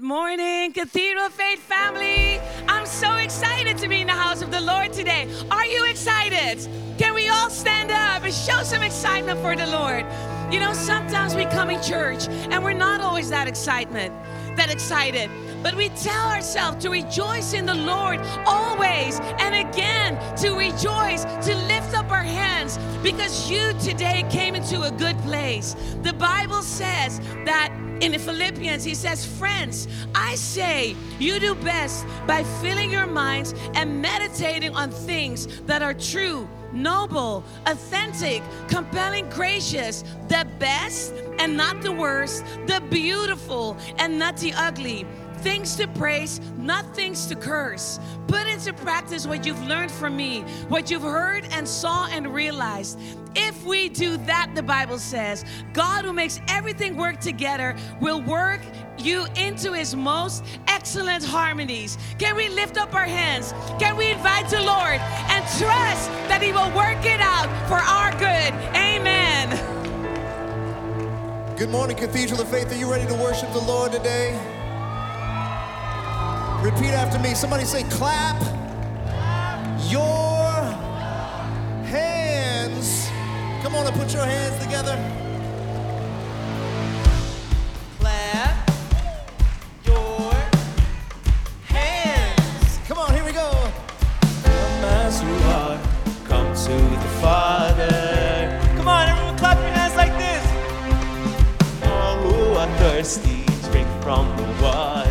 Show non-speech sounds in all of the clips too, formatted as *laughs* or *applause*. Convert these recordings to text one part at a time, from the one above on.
Good morning, Cathedral Faith family. I'm so excited to be in the house of the Lord today. Are you excited? Can we all stand up and show some excitement for the Lord? You know, sometimes we come in church and we're not always that excitement, that excited. But we tell ourselves to rejoice in the Lord always and again to rejoice, to lift up our hands because you today came into a good place. The Bible says that in the Philippians, he says, Friends, I say you do best by filling your minds and meditating on things that are true, noble, authentic, compelling, gracious, the best and not the worst, the beautiful and not the ugly things to praise, not things to curse. Put into practice what you've learned from me, what you've heard and saw and realized. If we do that, the Bible says, God who makes everything work together will work you into his most excellent harmonies. Can we lift up our hands? Can we invite the Lord and trust that he will work it out for our good? Amen. Good morning, Cathedral of Faith. Are you ready to worship the Lord today? Repeat after me. Somebody say, clap your hands. Come on and put your hands together. Clap your hands. Come on, here we go. Come as you are, come to the Father. Come on, everyone, clap your hands like this. All who are thirsty, drink from the water.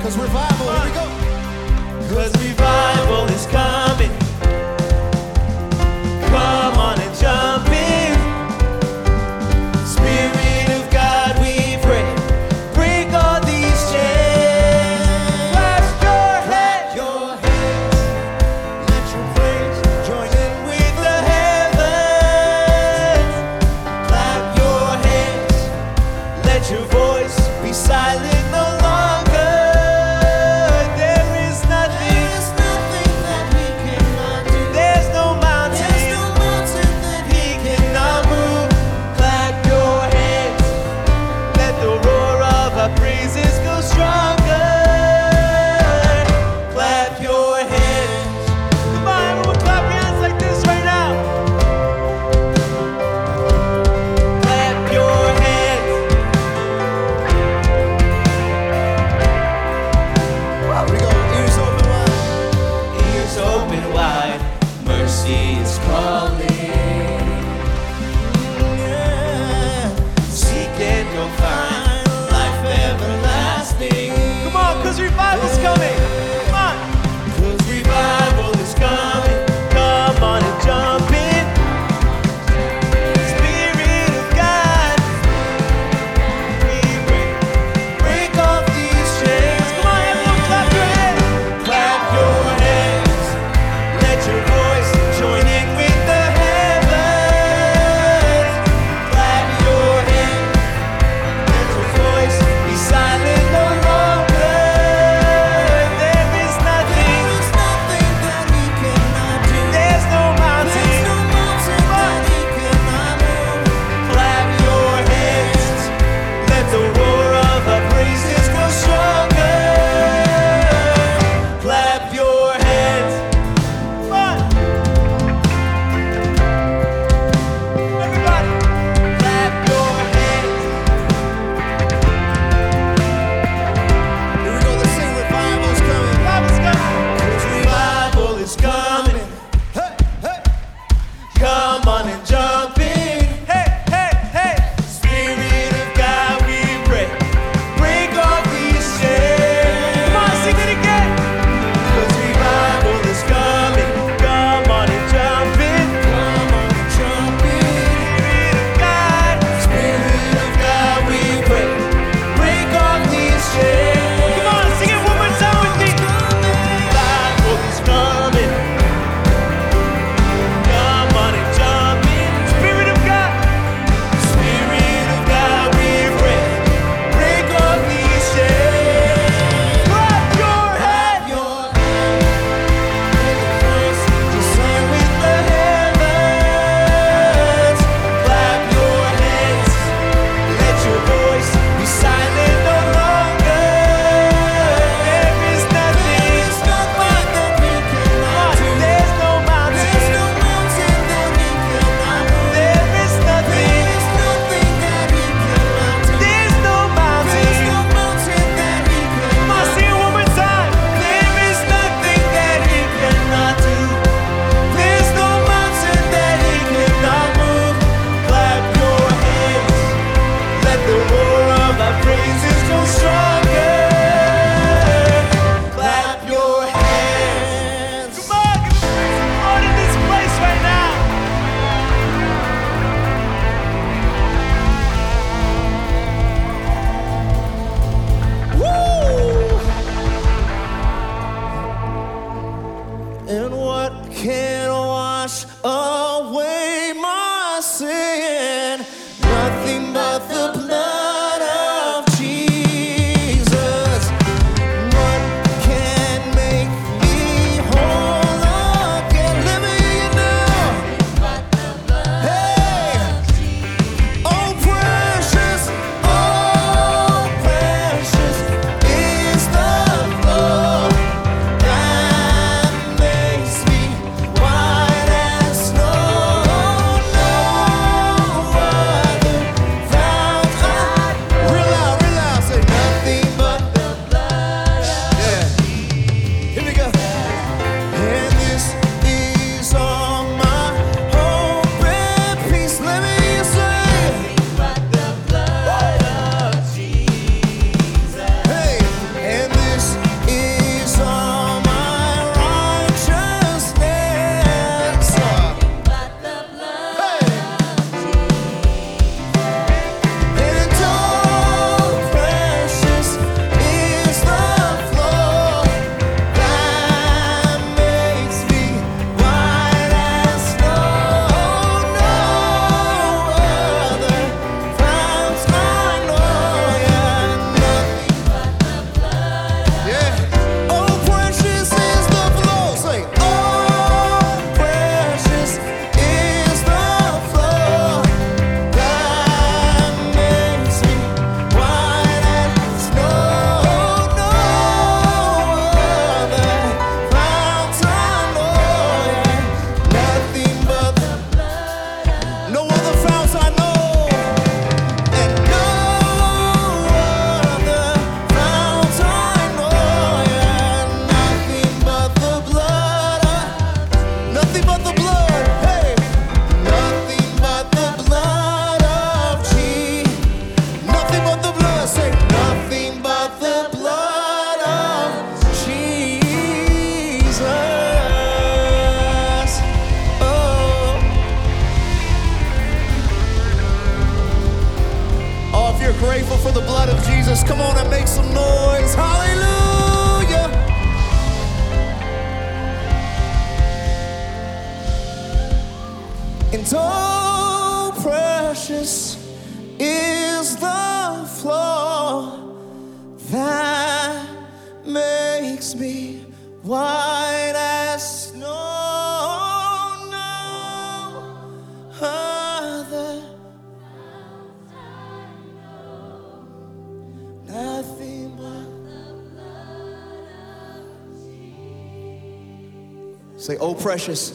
Because revival. Here we go. Cause revival is coming. Say, oh, precious.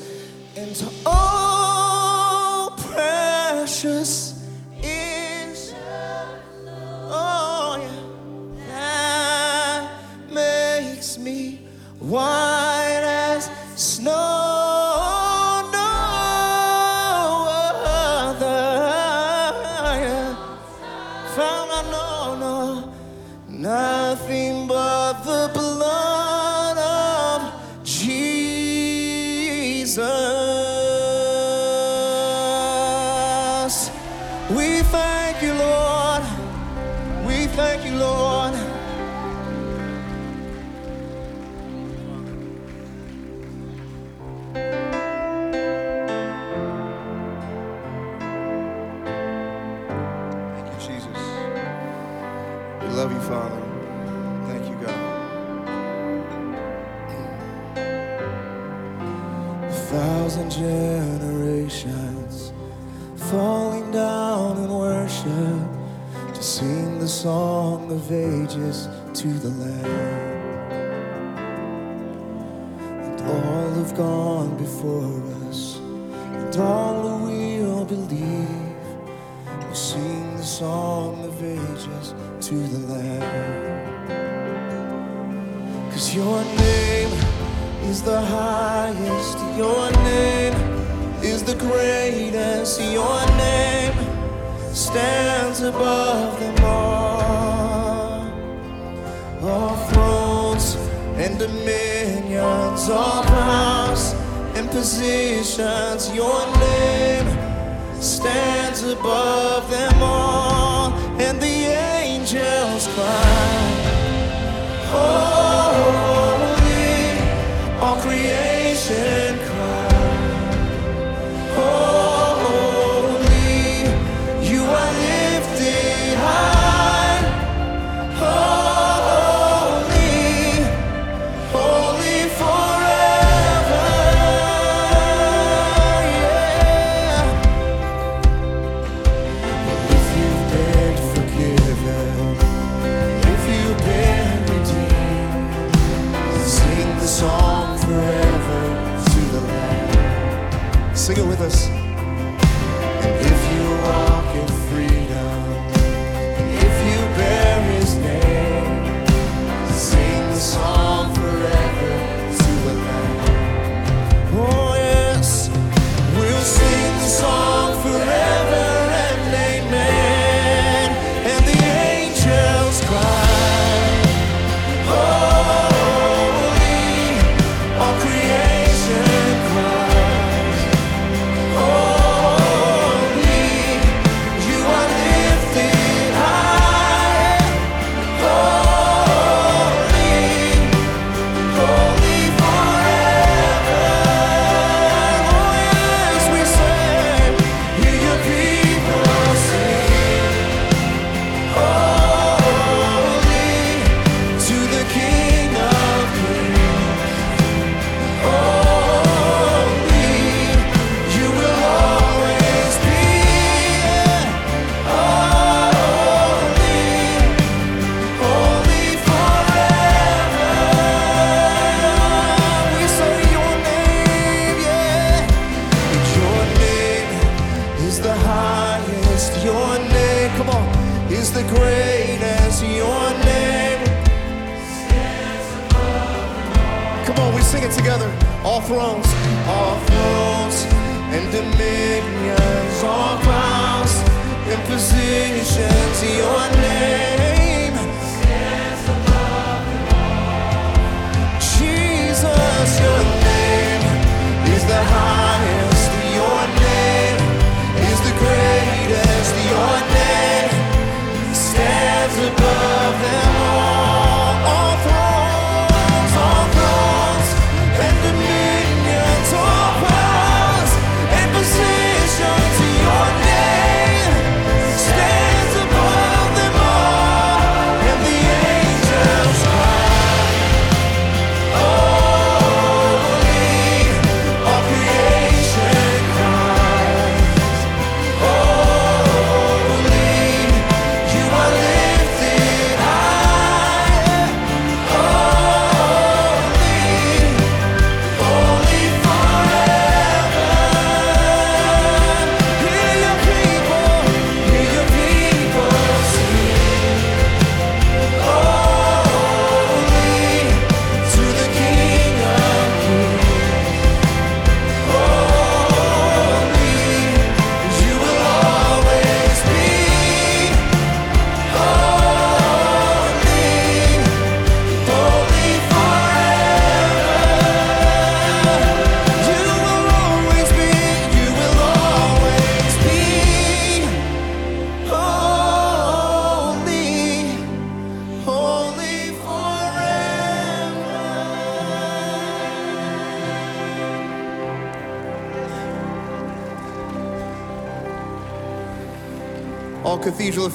And oh, precious. All powers and positions, your name stands above them all, and the angels cry. Holy, all creation.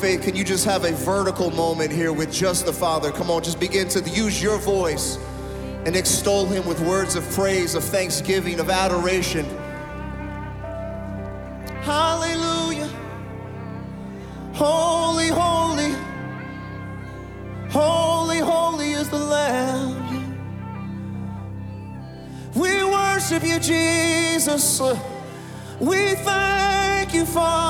Faith, can you just have a vertical moment here with just the Father? Come on, just begin to use your voice and extol Him with words of praise, of thanksgiving, of adoration. Hallelujah. Holy, holy, holy, holy is the Lamb. We worship you, Jesus. We thank you, Father.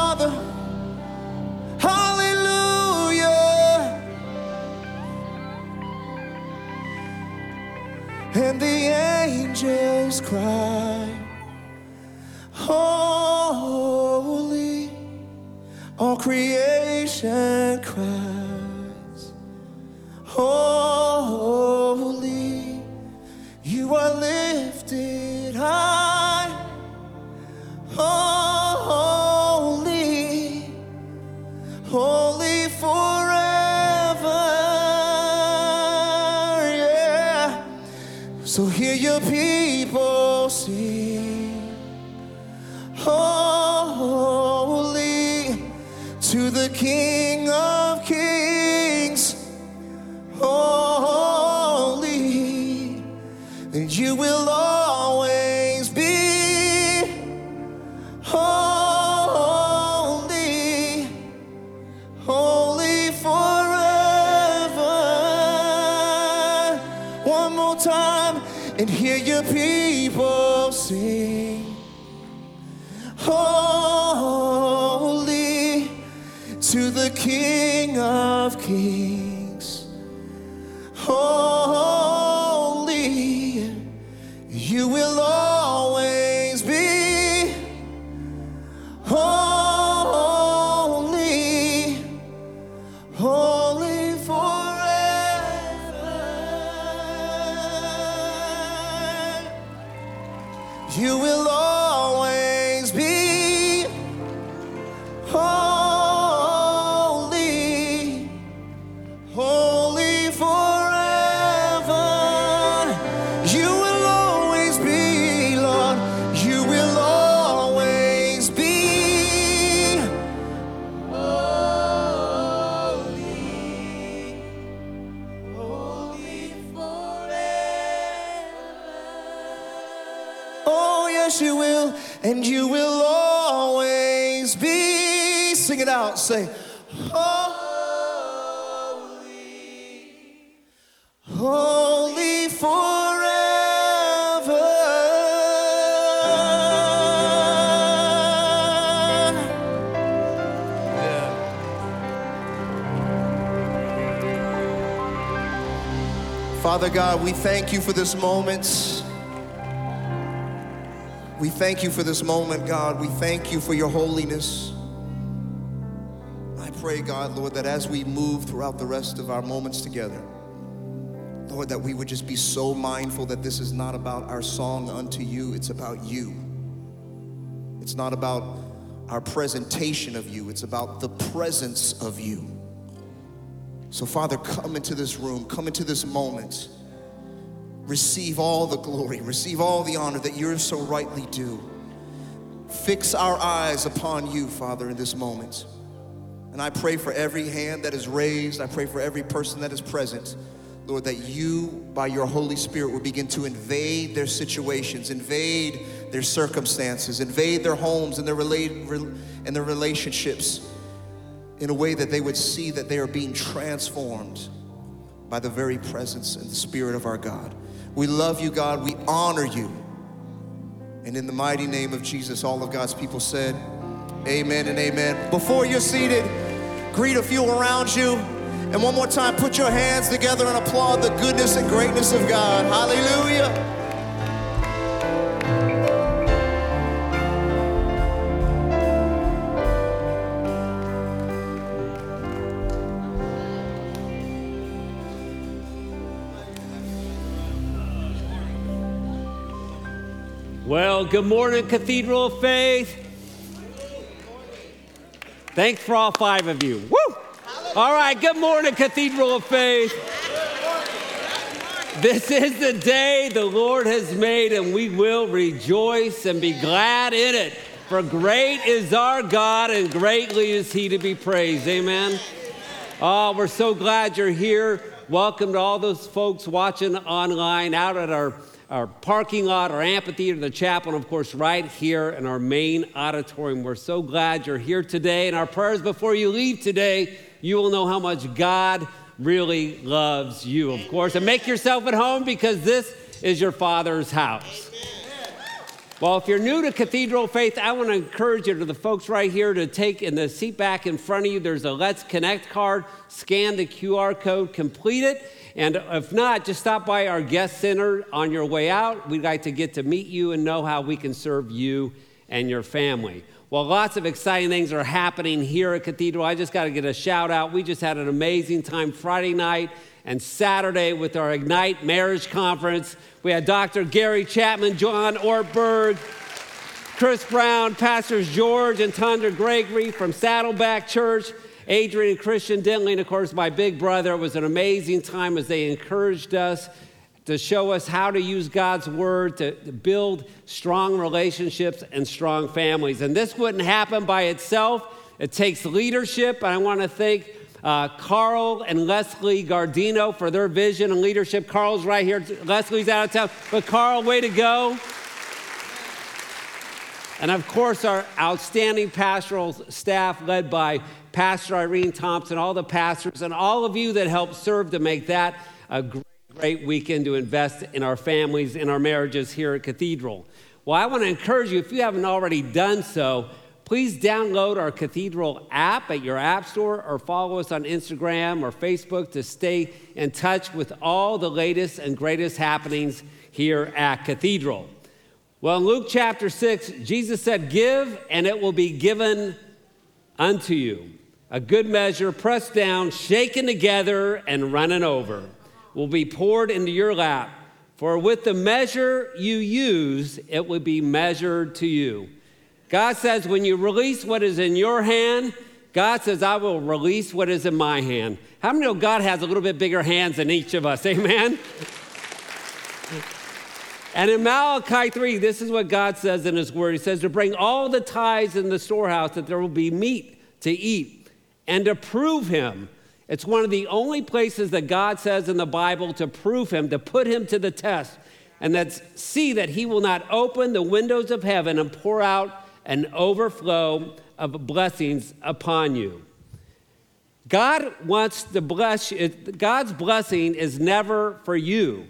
Your people Father God, we thank you for this moment. We thank you for this moment, God. We thank you for your holiness. I pray, God, Lord, that as we move throughout the rest of our moments together, Lord, that we would just be so mindful that this is not about our song unto you, it's about you. It's not about our presentation of you, it's about the presence of you. So, Father, come into this room, come into this moment. Receive all the glory, receive all the honor that you're so rightly due. Fix our eyes upon you, Father, in this moment. And I pray for every hand that is raised, I pray for every person that is present, Lord, that you, by your Holy Spirit, will begin to invade their situations, invade their circumstances, invade their homes and their, rela- rel- and their relationships in a way that they would see that they are being transformed by the very presence and the Spirit of our God. We love you, God. We honor you. And in the mighty name of Jesus, all of God's people said, Amen and amen. Before you're seated, greet a few around you. And one more time, put your hands together and applaud the goodness and greatness of God. Hallelujah. Well, good morning, Cathedral of Faith. Thanks for all five of you. Woo! All right, good morning, Cathedral of Faith. This is the day the Lord has made, and we will rejoice and be glad in it. For great is our God and greatly is he to be praised. Amen. Oh, we're so glad you're here. Welcome to all those folks watching online out at our, our parking lot, our amphitheater, the chapel, and of course, right here in our main auditorium. We're so glad you're here today. And our prayers before you leave today, you will know how much God really loves you, of course. And make yourself at home because this is your Father's house. Well, if you're new to Cathedral Faith, I want to encourage you to the folks right here to take in the seat back in front of you. There's a Let's Connect card. Scan the QR code, complete it. And if not, just stop by our guest center on your way out. We'd like to get to meet you and know how we can serve you and your family. Well, lots of exciting things are happening here at Cathedral. I just got to get a shout out. We just had an amazing time Friday night and Saturday with our Ignite Marriage Conference. We had Dr. Gary Chapman, John Ortberg, Chris Brown, Pastors George and Tundra Gregory from Saddleback Church, Adrian and Khristian Dentley, and of course, my big brother. It was an amazing time as they encouraged us to show us how to use God's word to build strong relationships and strong families. And this wouldn't happen by itself. It takes leadership. And I want to thank uh, Carl and Leslie Gardino for their vision and leadership. Carl's right here. Leslie's out of town. But Carl, way to go. And of course, our outstanding pastoral staff led by Pastor Irene Thompson, all the pastors, and all of you that helped serve to make that a great, great weekend to invest in our families, in our marriages here at Cathedral. Well, I want to encourage you, if you haven't already done so, Please download our Cathedral app at your app store or follow us on Instagram or Facebook to stay in touch with all the latest and greatest happenings here at Cathedral. Well, in Luke chapter 6, Jesus said, Give and it will be given unto you. A good measure, pressed down, shaken together, and running over, will be poured into your lap. For with the measure you use, it will be measured to you. God says, when you release what is in your hand, God says, I will release what is in my hand. How many know God has a little bit bigger hands than each of us? *laughs* Amen? and in Malachi 3, this is what God says in His Word He says, to bring all the tithes in the storehouse that there will be meat to eat and to prove Him. It's one of the only places that God says in the Bible to prove Him, to put Him to the test, and that see that He will not open the windows of heaven and pour out an overflow of blessings upon you. God wants to bless you. God's blessing is never for you.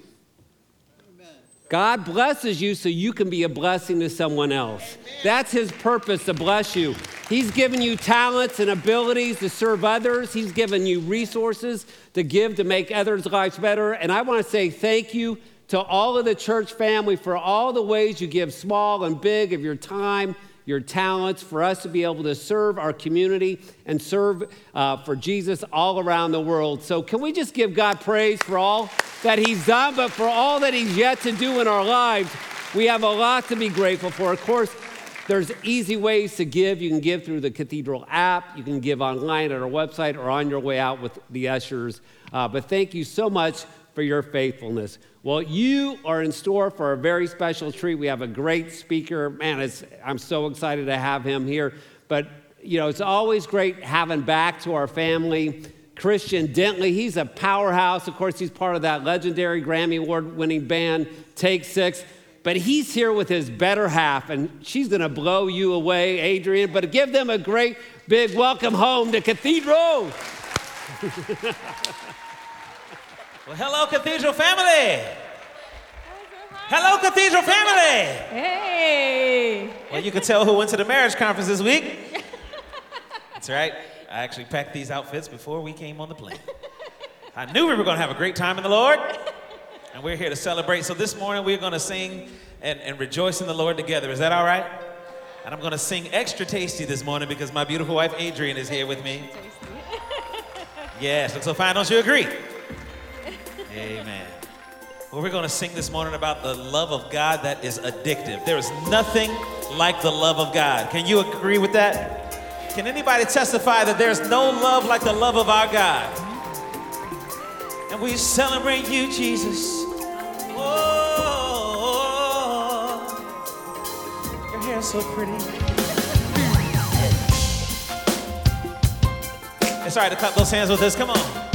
God blesses you so you can be a blessing to someone else. That's His purpose to bless you. He's given you talents and abilities to serve others, He's given you resources to give to make others' lives better. And I want to say thank you to all of the church family for all the ways you give small and big of your time your talents, for us to be able to serve our community and serve uh, for Jesus all around the world. So, can we just give God praise for all that He's done, but for all that He's yet to do in our lives? We have a lot to be grateful for. Of course, there's easy ways to give. You can give through the Cathedral app, you can give online at our website, or on your way out with the ushers. Uh, but thank you so much for your faithfulness. Well, you are in store for a very special treat. We have a great speaker. Man, I'm so excited to have him here. But, you know, it's always great having back to our family Khristian Dentley. He's a powerhouse. Of course, he's part of that legendary Grammy Award winning band, Take Six. But he's here with his better half, and she's going to blow you away, Adrian. But give them a great big welcome home to Cathedral. *laughs* Well, hello, Cathedral family. Hello, Cathedral family. Hey. Well, you can tell who went to the marriage conference this week. That's right. I actually packed these outfits before we came on the plane. I knew we were going to have a great time in the Lord, and we're here to celebrate. So this morning we're going to sing and, and rejoice in the Lord together. Is that all right? And I'm going to sing extra tasty this morning because my beautiful wife Adrian is here with me. *laughs* Yes, looks so fine. Don't you agree? Amen. Well, we're going to sing this morning about the love of God that is addictive. There is nothing like the love of God. Can you agree with that? Can anybody testify that there's no love like the love of our God? And we celebrate you, Jesus. Oh, your hair's so pretty. It's all right to clap those hands with us. Come on.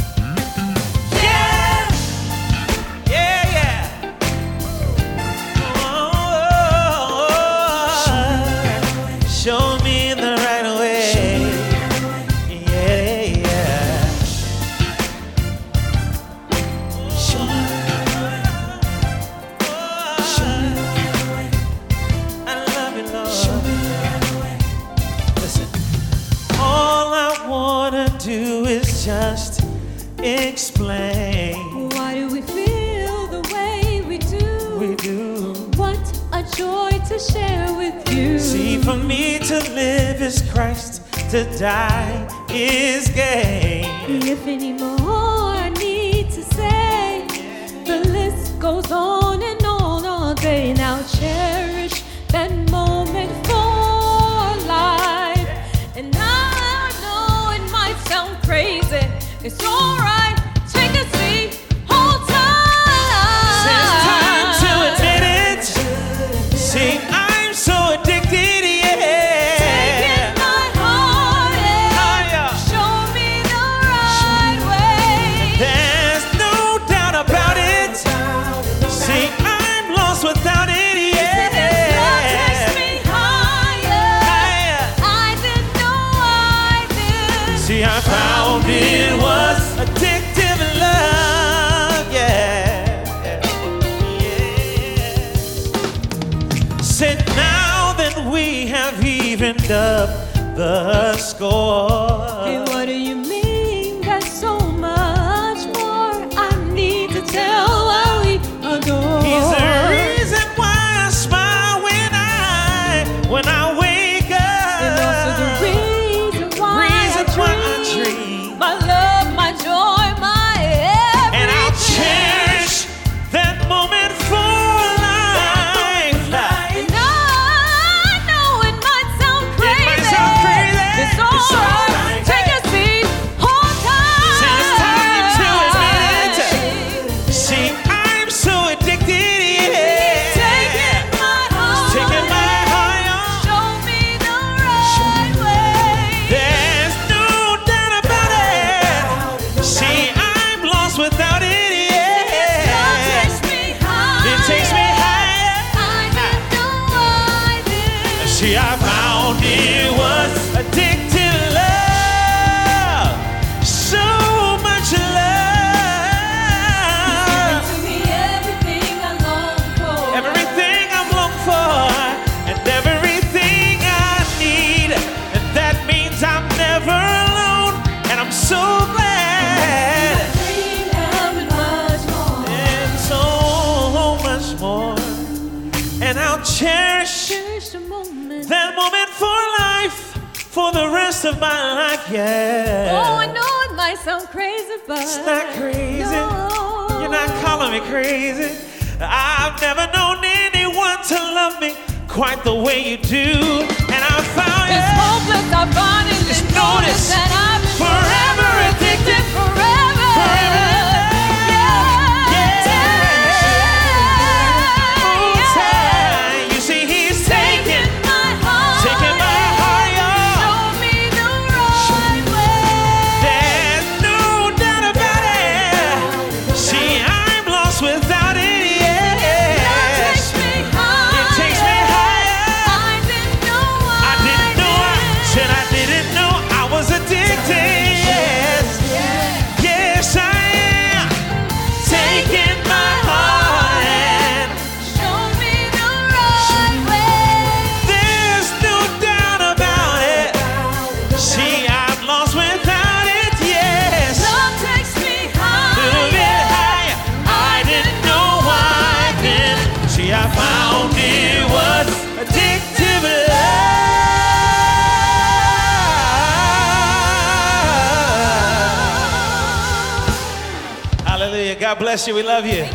God bless you. We love you. you.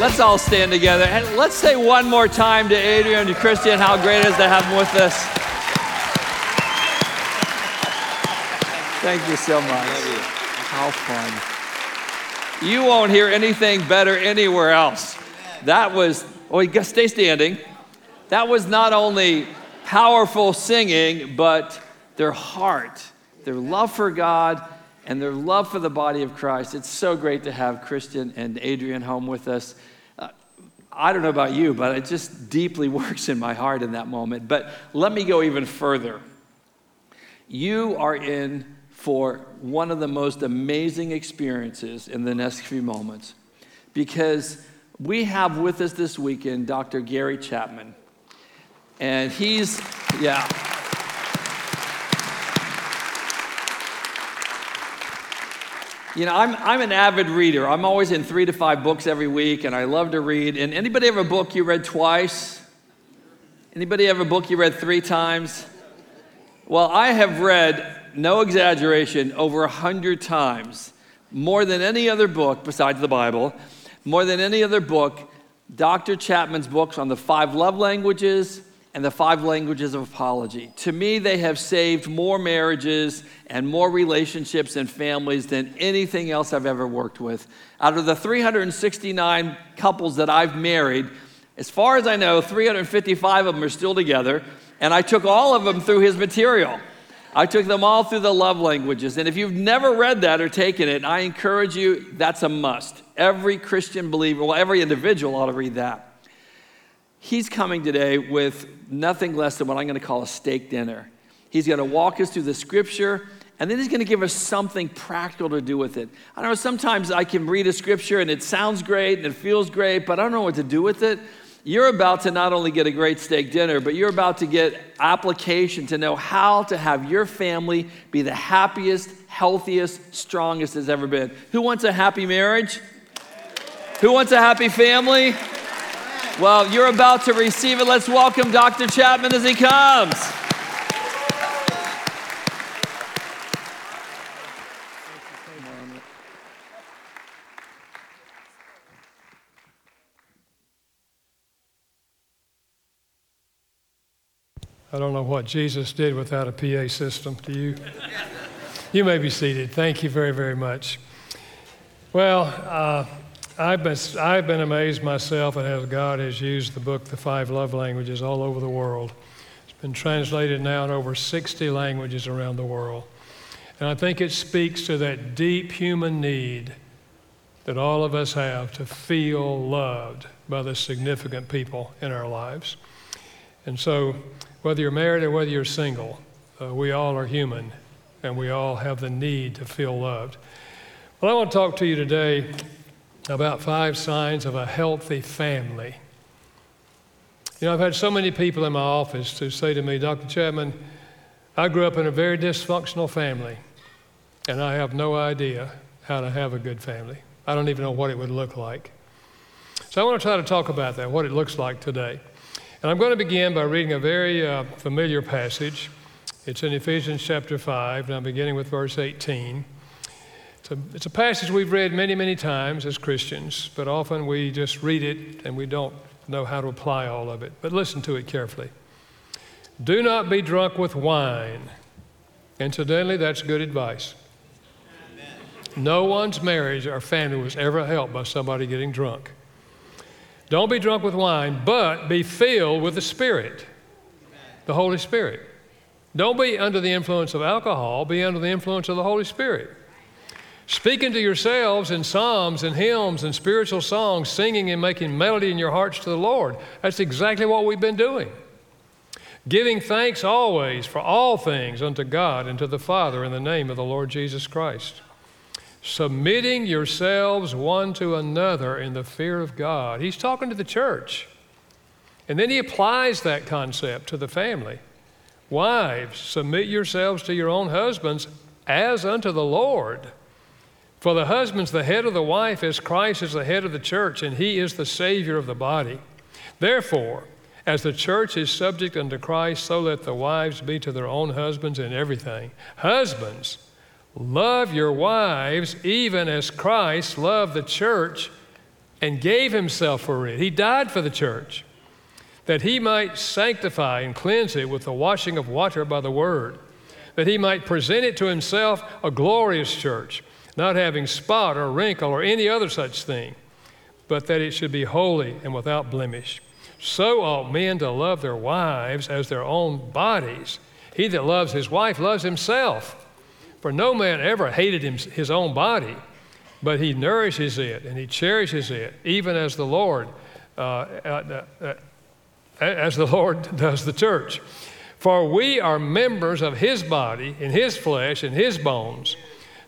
Let's all stand together and let's say one more time to Adrian and to Khristian how great it is to have them with us. Thank you so much. You. How fun. You won't hear anything better anywhere else. That was, oh, you stay standing. That was not only powerful singing, but their heart, their love for God, and their love for the body of Christ. It's so great to have Khristian and Adrian home with us. Uh, I don't know about you, but it just deeply *laughs* works in my heart in that moment. But let me go even further. You are in for one of the most amazing experiences in the next few moments because we have with us this weekend Dr. Gary Chapman. And he's, yeah. You know, I'm, I'm an avid reader. I'm always in three to five books every week, and I love to read. And anybody have a book you read twice? Anybody have a book you read three times? Well, I have read, no exaggeration, over a hundred times, more than any other book besides the Bible, more than any other book, Dr. Chapman's books on the five love languages, and the five languages of apology. To me, they have saved more marriages and more relationships and families than anything else I've ever worked with. Out of the 369 couples that I've married, as far as I know, 355 of them are still together, and I took all of them through his material. I took them all through the love languages. And if you've never read that or taken it, I encourage you, that's a must. Every Christian believer, well, every individual ought to read that. He's coming today with nothing less than what I'm going to call a steak dinner. He's going to walk us through the scripture, and then he's going to give us something practical to do with it. I know sometimes I can read a scripture and it sounds great and it feels great, but I don't know what to do with it. You're about to not only get a great steak dinner, but you're about to get application to know how to have your family be the happiest, healthiest, strongest it's ever been. Who wants a happy marriage? Who wants a happy family? Well, you're about to receive it. Let's welcome Dr. Chapman as he comes. I don't know what Jesus did without a PA system. Do you? you may be seated. Thank you very, very much. Well, uh, I've been, I've been amazed myself at how God has used the book, The Five Love Languages, all over the world. It's been translated now in over 60 languages around the world. And I think it speaks to that deep human need that all of us have to feel loved by the significant people in our lives. And so, whether you're married or whether you're single, uh, we all are human and we all have the need to feel loved. Well, I want to talk to you today about five signs of a healthy family. You know, I've had so many people in my office to say to me, Dr. Chapman, I grew up in a very dysfunctional family, and I have no idea how to have a good family. I don't even know what it would look like. So I want to try to talk about that, what it looks like today. And I'm going to begin by reading a very uh, familiar passage. It's in Ephesians chapter 5, and I'm beginning with verse 18. It's a, it's a passage we've read many, many times as Christians, but often we just read it and we don't know how to apply all of it. But listen to it carefully. Do not be drunk with wine. Incidentally, that's good advice. No one's marriage or family was ever helped by somebody getting drunk. Don't be drunk with wine, but be filled with the Spirit, the Holy Spirit. Don't be under the influence of alcohol, be under the influence of the Holy Spirit. Speaking to yourselves in psalms and hymns and spiritual songs, singing and making melody in your hearts to the Lord. That's exactly what we've been doing. Giving thanks always for all things unto God and to the Father in the name of the Lord Jesus Christ. Submitting yourselves one to another in the fear of God. He's talking to the church. And then he applies that concept to the family. Wives, submit yourselves to your own husbands as unto the Lord. For the husband's the head of the wife, as Christ is the head of the church, and he is the Savior of the body. Therefore, as the church is subject unto Christ, so let the wives be to their own husbands in everything. Husbands, love your wives even as Christ loved the church and gave himself for it. He died for the church, that he might sanctify and cleanse it with the washing of water by the word, that he might present it to himself a glorious church not having spot or wrinkle or any other such thing, but that it should be holy and without blemish. So ought men to love their wives as their own bodies. He that loves his wife loves himself. For no man ever hated his own body, but he nourishes it and he cherishes it, even as the Lord, uh, uh, uh, as the Lord *laughs* does the church. For we are members of his body, in his flesh, and his bones.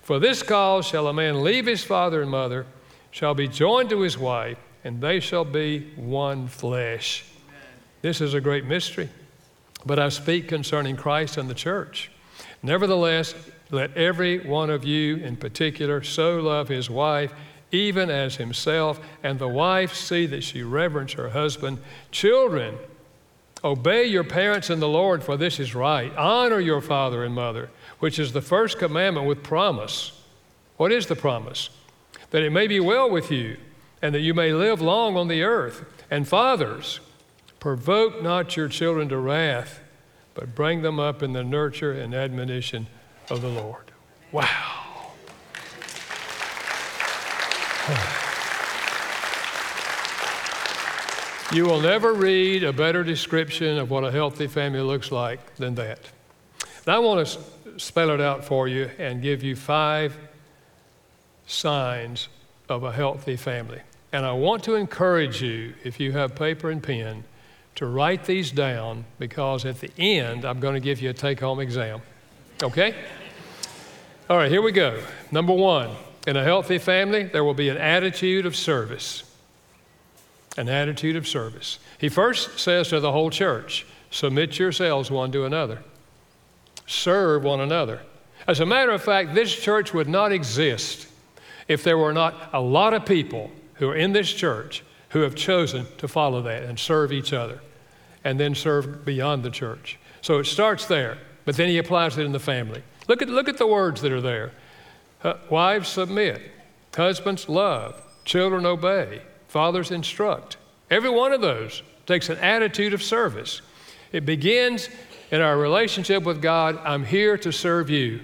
For this cause shall a man leave his father and mother, shall be joined to his wife, and they shall be one flesh. This is a great mystery, but I speak concerning Christ and the church. Nevertheless, let every one of you in particular so love his wife, even as himself, and the wife see that she reverence her husband. Children, obey your parents in the Lord, for this is right. Honor your father and mother, which is the first commandment with promise. What is the promise? That it may be well with you and that you may live long on the earth. And fathers, provoke not your children to wrath, but bring them up in the nurture and admonition of the Lord. Wow. You will never read a better description of what a healthy family looks like than that. Now, I want to spell it out for you and give you five signs of a healthy family. And I want to encourage you, if you have paper and pen, to write these down because at the end, I'm going to give you a take home exam. Okay? All right, here we go. Number one in a healthy family, there will be an attitude of service. An attitude of service. He first says to the whole church, Submit yourselves one to another, serve one another. As a matter of fact, this church would not exist if there were not a lot of people who are in this church who have chosen to follow that and serve each other and then serve beyond the church. So it starts there, but then he applies it in the family. Look at, look at the words that are there. Uh, wives submit, husbands love, children obey, fathers instruct. Every one of those takes an attitude of service. It begins in our relationship with God I'm here to serve you.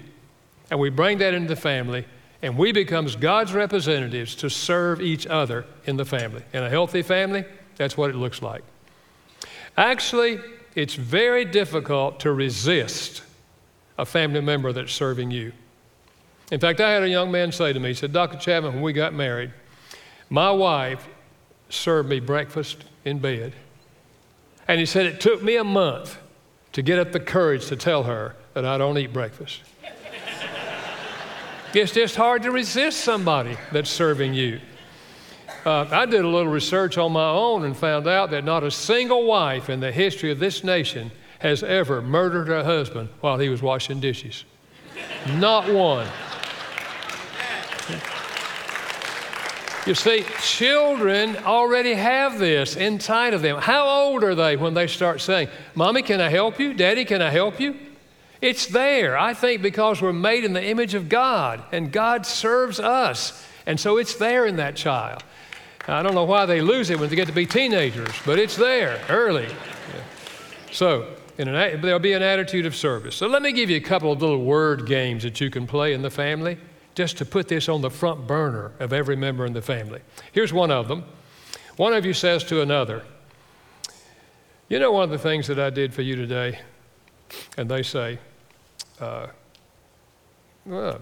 And we bring that into the family and we becomes God's representatives to serve each other in the family. In a healthy family, that's what it looks like. Actually, it's very difficult to resist a family member that's serving you. In fact, I had a young man say to me, he said, Dr. Chapman, when we got married, my wife served me breakfast in bed. And he said, it took me a month to get up the courage to tell her that I don't eat breakfast. *laughs* It's just hard to resist somebody that's serving you. Uh, I did a little research on my own and found out that not a single wife in the history of this nation has ever murdered her husband while he was washing dishes. Not one. You see, children already have this inside of them. How old are they when they start saying, Mommy, can I help you? Daddy, can I help you? It's there, I think, because we're made in the image of God and God serves us. And so it's there in that child. I don't know why they lose it when they get to be teenagers, but it's there early. Yeah. So an, there'll be an attitude of service. So let me give you a couple of little word games that you can play in the family just to put this on the front burner of every member in the family. Here's one of them. One of you says to another, You know, one of the things that I did for you today? And they say, uh, well,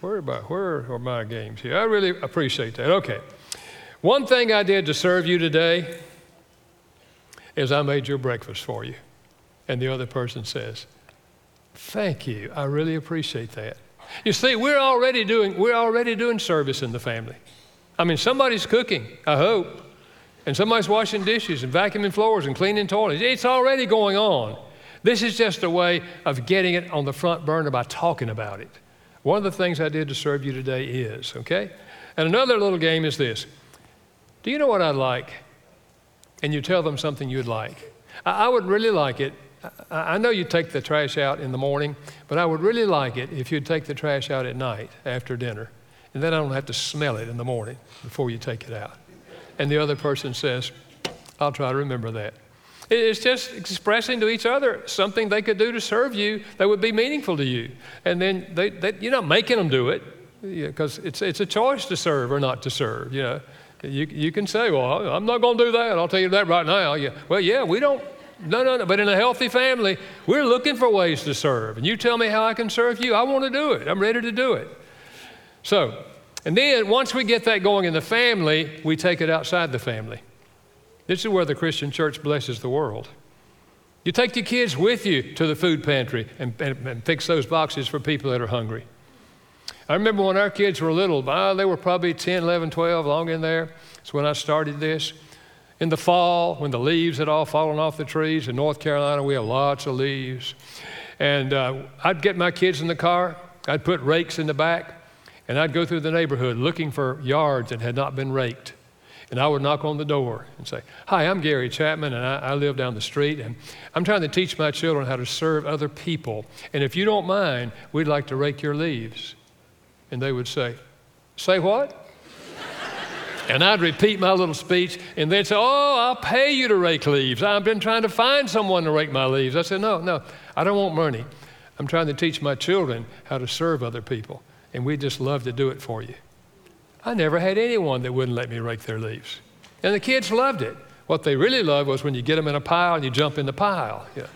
where, about, where are my games here? I really appreciate that. Okay. One thing I did to serve you today is I made your breakfast for you. And the other person says, Thank you. I really appreciate that. You see, we're already doing, we're already doing service in the family. I mean, somebody's cooking, I hope, and somebody's washing dishes and vacuuming floors and cleaning toilets. It's already going on. This is just a way of getting it on the front burner by talking about it. One of the things I did to serve you today is, okay? And another little game is this Do you know what I'd like? And you tell them something you'd like. I, I would really like it. I, I know you take the trash out in the morning, but I would really like it if you'd take the trash out at night after dinner. And then I don't have to smell it in the morning before you take it out. And the other person says, I'll try to remember that. It's just expressing to each other something they could do to serve you that would be meaningful to you. And then they, they, you're not making them do it because it's, it's a choice to serve or not to serve. You know, you, you can say, well, I'm not going to do that. I'll tell you that right now. Well, yeah, we don't. No, no, no. But in a healthy family, we're looking for ways to serve. And you tell me how I can serve you. I want to do it. I'm ready to do it. So, and then once we get that going in the family, we take it outside the family. This is where the Christian church blesses the world. You take your kids with you to the food pantry and, and, and fix those boxes for people that are hungry. I remember when our kids were little, uh, they were probably 10, 11, 12, long in there. That's when I started this. In the fall, when the leaves had all fallen off the trees, in North Carolina, we have lots of leaves. And uh, I'd get my kids in the car, I'd put rakes in the back, and I'd go through the neighborhood looking for yards that had not been raked. And I would knock on the door and say, Hi, I'm Gary Chapman, and I, I, live down the street, and I'm trying to teach my children how to serve other people. And if you don't mind, we'd like to rake your leaves. And they would say, Say what? and I'd repeat my little speech, and they'd say, Oh, I'll pay you to rake leaves. I've been trying to find someone to rake my leaves. I said, No, no, I don't want money. I'm trying to teach my children how to serve other people and we'd just love to do it for you. I never had anyone that wouldn't let me rake their leaves. And the kids loved it. What they really loved was when you get them in a pile and you jump in the pile. Yeah.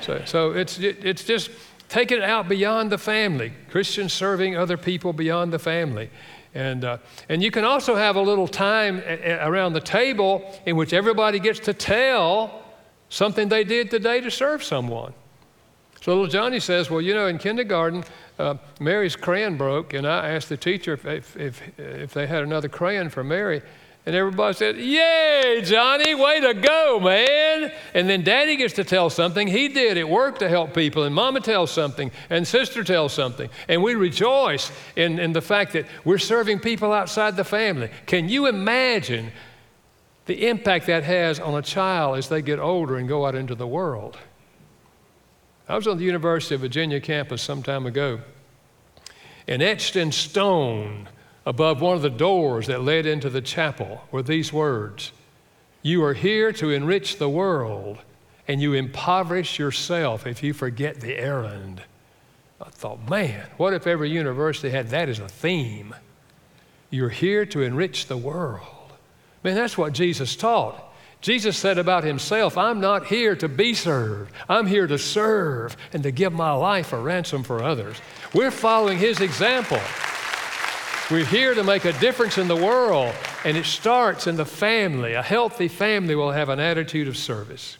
So, so it's, it, it's just taking it out beyond the family, Christians serving other people beyond the family. And, uh, and you can also have a little time a- a- around the table in which everybody gets to tell something they did today to serve someone. So little Johnny says, Well, you know, in kindergarten, uh, Mary's crayon broke, and I asked the teacher if, if, if, if they had another crayon for Mary. And everybody said, Yay, Johnny, way to go, man. And then daddy gets to tell something he did at work to help people, and mama tells something, and sister tells something. And we rejoice in, in the fact that we're serving people outside the family. Can you imagine the impact that has on a child as they get older and go out into the world? I was on the University of Virginia campus some time ago, and etched in stone above one of the doors that led into the chapel were these words You are here to enrich the world, and you impoverish yourself if you forget the errand. I thought, man, what if every university had that as a theme? You're here to enrich the world. Man, that's what Jesus taught. Jesus said about himself, I'm not here to be served. I'm here to serve and to give my life a ransom for others. We're following his example. We're here to make a difference in the world, and it starts in the family. A healthy family will have an attitude of service.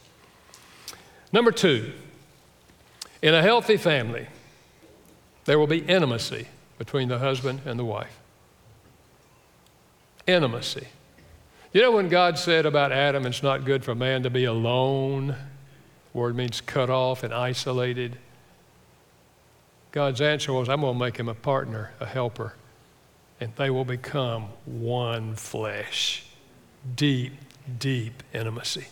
Number two, in a healthy family, there will be intimacy between the husband and the wife. Intimacy. You know when God said about Adam, it's not good for man to be alone? The word means cut off and isolated. God's answer was, I'm going to make him a partner, a helper, and they will become one flesh. Deep, deep intimacy.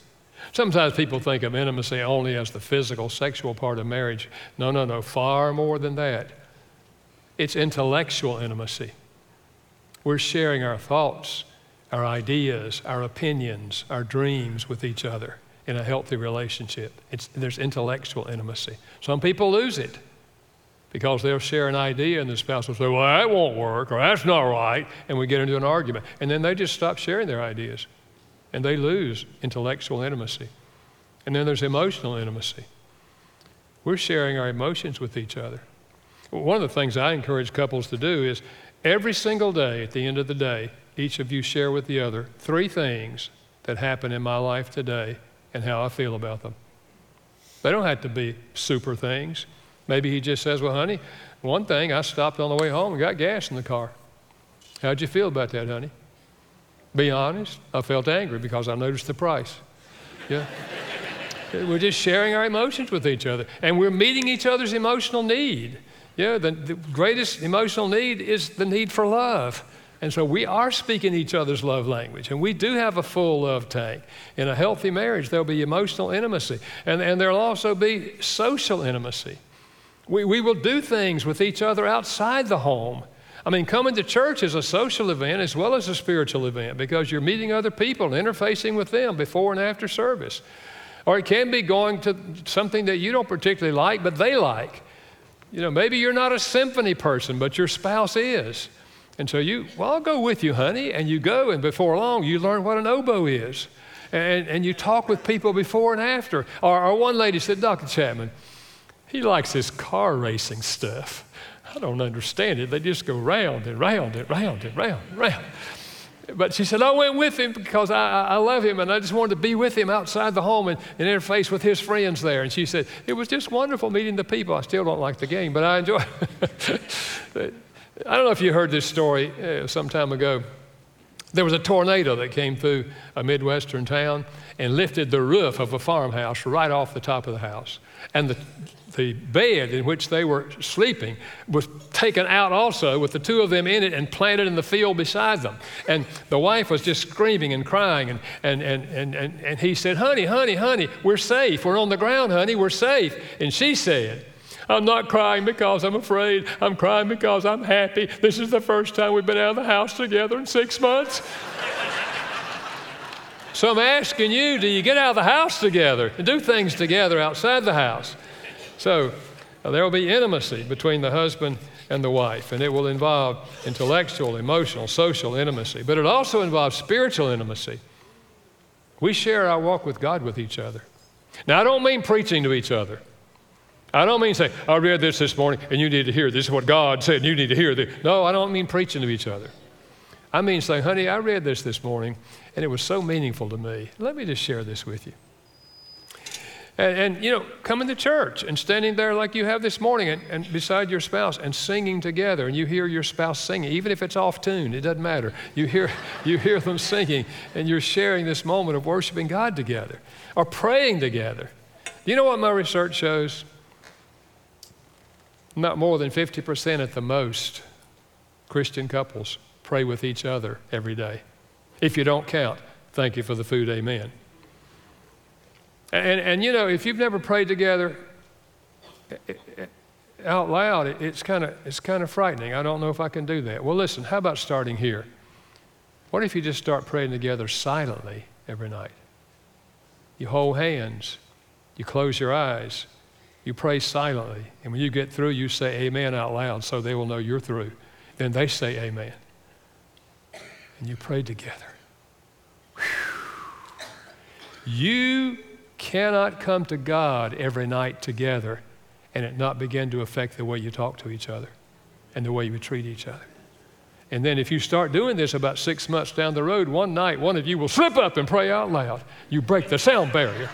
Sometimes people think of intimacy only as the physical, sexual part of marriage. No, no, no, far more than that. It's intellectual intimacy. We're sharing our thoughts our ideas, our opinions, our dreams with each other in a healthy relationship. It's, there's intellectual intimacy. Some people lose it because they'll share an idea and the spouse will say, Well, that won't work, or that's not right, and we get into an argument. And then they just stop sharing their ideas and they lose intellectual intimacy. And then there's emotional intimacy. We're sharing our emotions with each other. One of the things I encourage couples to do is every single day, at the end of the day, each of you share with the other three things that happen in my life today and how I feel about them. They don't have to be super things. Maybe he just says, Well, honey, one thing, I stopped on the way home and got gas in the car. How'd you feel about that, honey? Be honest, I felt angry because I noticed the price. Yeah. *laughs* we're just sharing our emotions with each other and we're meeting each other's emotional need. Yeah, the, the greatest emotional need is the need for love. And so we are speaking each other's love language, and we do have a full love tank. In a healthy marriage, there'll be emotional intimacy, and, and there'll also be social intimacy. We, we will do things with each other outside the home. I mean, coming to church is a social event as well as a spiritual event because you're meeting other people and interfacing with them before and after service. Or it can be going to something that you don't particularly like, but they like. You know, maybe you're not a symphony person, but your spouse is. And so you, well, I'll go with you, honey. And you go, and before long, you learn what an oboe is. And, and you talk with people before and after. Or, or one lady said, Dr. Chapman, he likes this car racing stuff. I don't understand it. They just go round and round and round and round and round. But she said, I went with him because I, I love him and I just wanted to be with him outside the home and, and interface with his friends there. And she said, It was just wonderful meeting the people. I still don't like the game, but I enjoy *laughs* it. I don't know if you heard this story uh, some time ago. There was a tornado that came through a Midwestern town and lifted the roof of a farmhouse right off the top of the house. And the, the bed in which they were sleeping was taken out also with the two of them in it and planted in the field beside them. And the wife was just screaming and crying. And, and, and, and, and, and he said, Honey, honey, honey, we're safe. We're on the ground, honey, we're safe. And she said, I'm not crying because I'm afraid. I'm crying because I'm happy. This is the first time we've been out of the house together in six months. *laughs* so I'm asking you do you get out of the house together and do things together outside the house? So uh, there will be intimacy between the husband and the wife, and it will involve intellectual, emotional, social intimacy, but it also involves spiritual intimacy. We share our walk with God with each other. Now, I don't mean preaching to each other. I don't mean say, I read this this morning and you need to hear this is what God said and you need to hear this. No, I don't mean preaching to each other. I mean saying, honey, I read this this morning and it was so meaningful to me. Let me just share this with you. And, and, you know, coming to church and standing there like you have this morning and, and, beside your spouse and singing together, and you hear your spouse singing, even if it's off tune, it doesn't matter. You hear, *laughs* you hear them singing, and you're sharing this moment of worshiping God together or praying together. You know what my research shows? Not more than 50% at the most, Christian couples pray with each other every day. If you don't count, thank you for the food, amen. And, and you know, if you've never prayed together eh, eh, out loud, it's kind of it's kind of frightening. I don't know if I can do that. Well, listen, how about starting here? What if you just start praying together silently every night? You hold hands, you close your eyes, you pray silently. And when you get through, you say amen out loud so they will know you're through. Then they say amen. And you pray together. You cannot come to God every night together and it not begin to affect the way you talk to each other and the way you treat each other. And then if you start doing this about six months down the road, one night one of you will slip up and pray out loud. You break the sound barrier.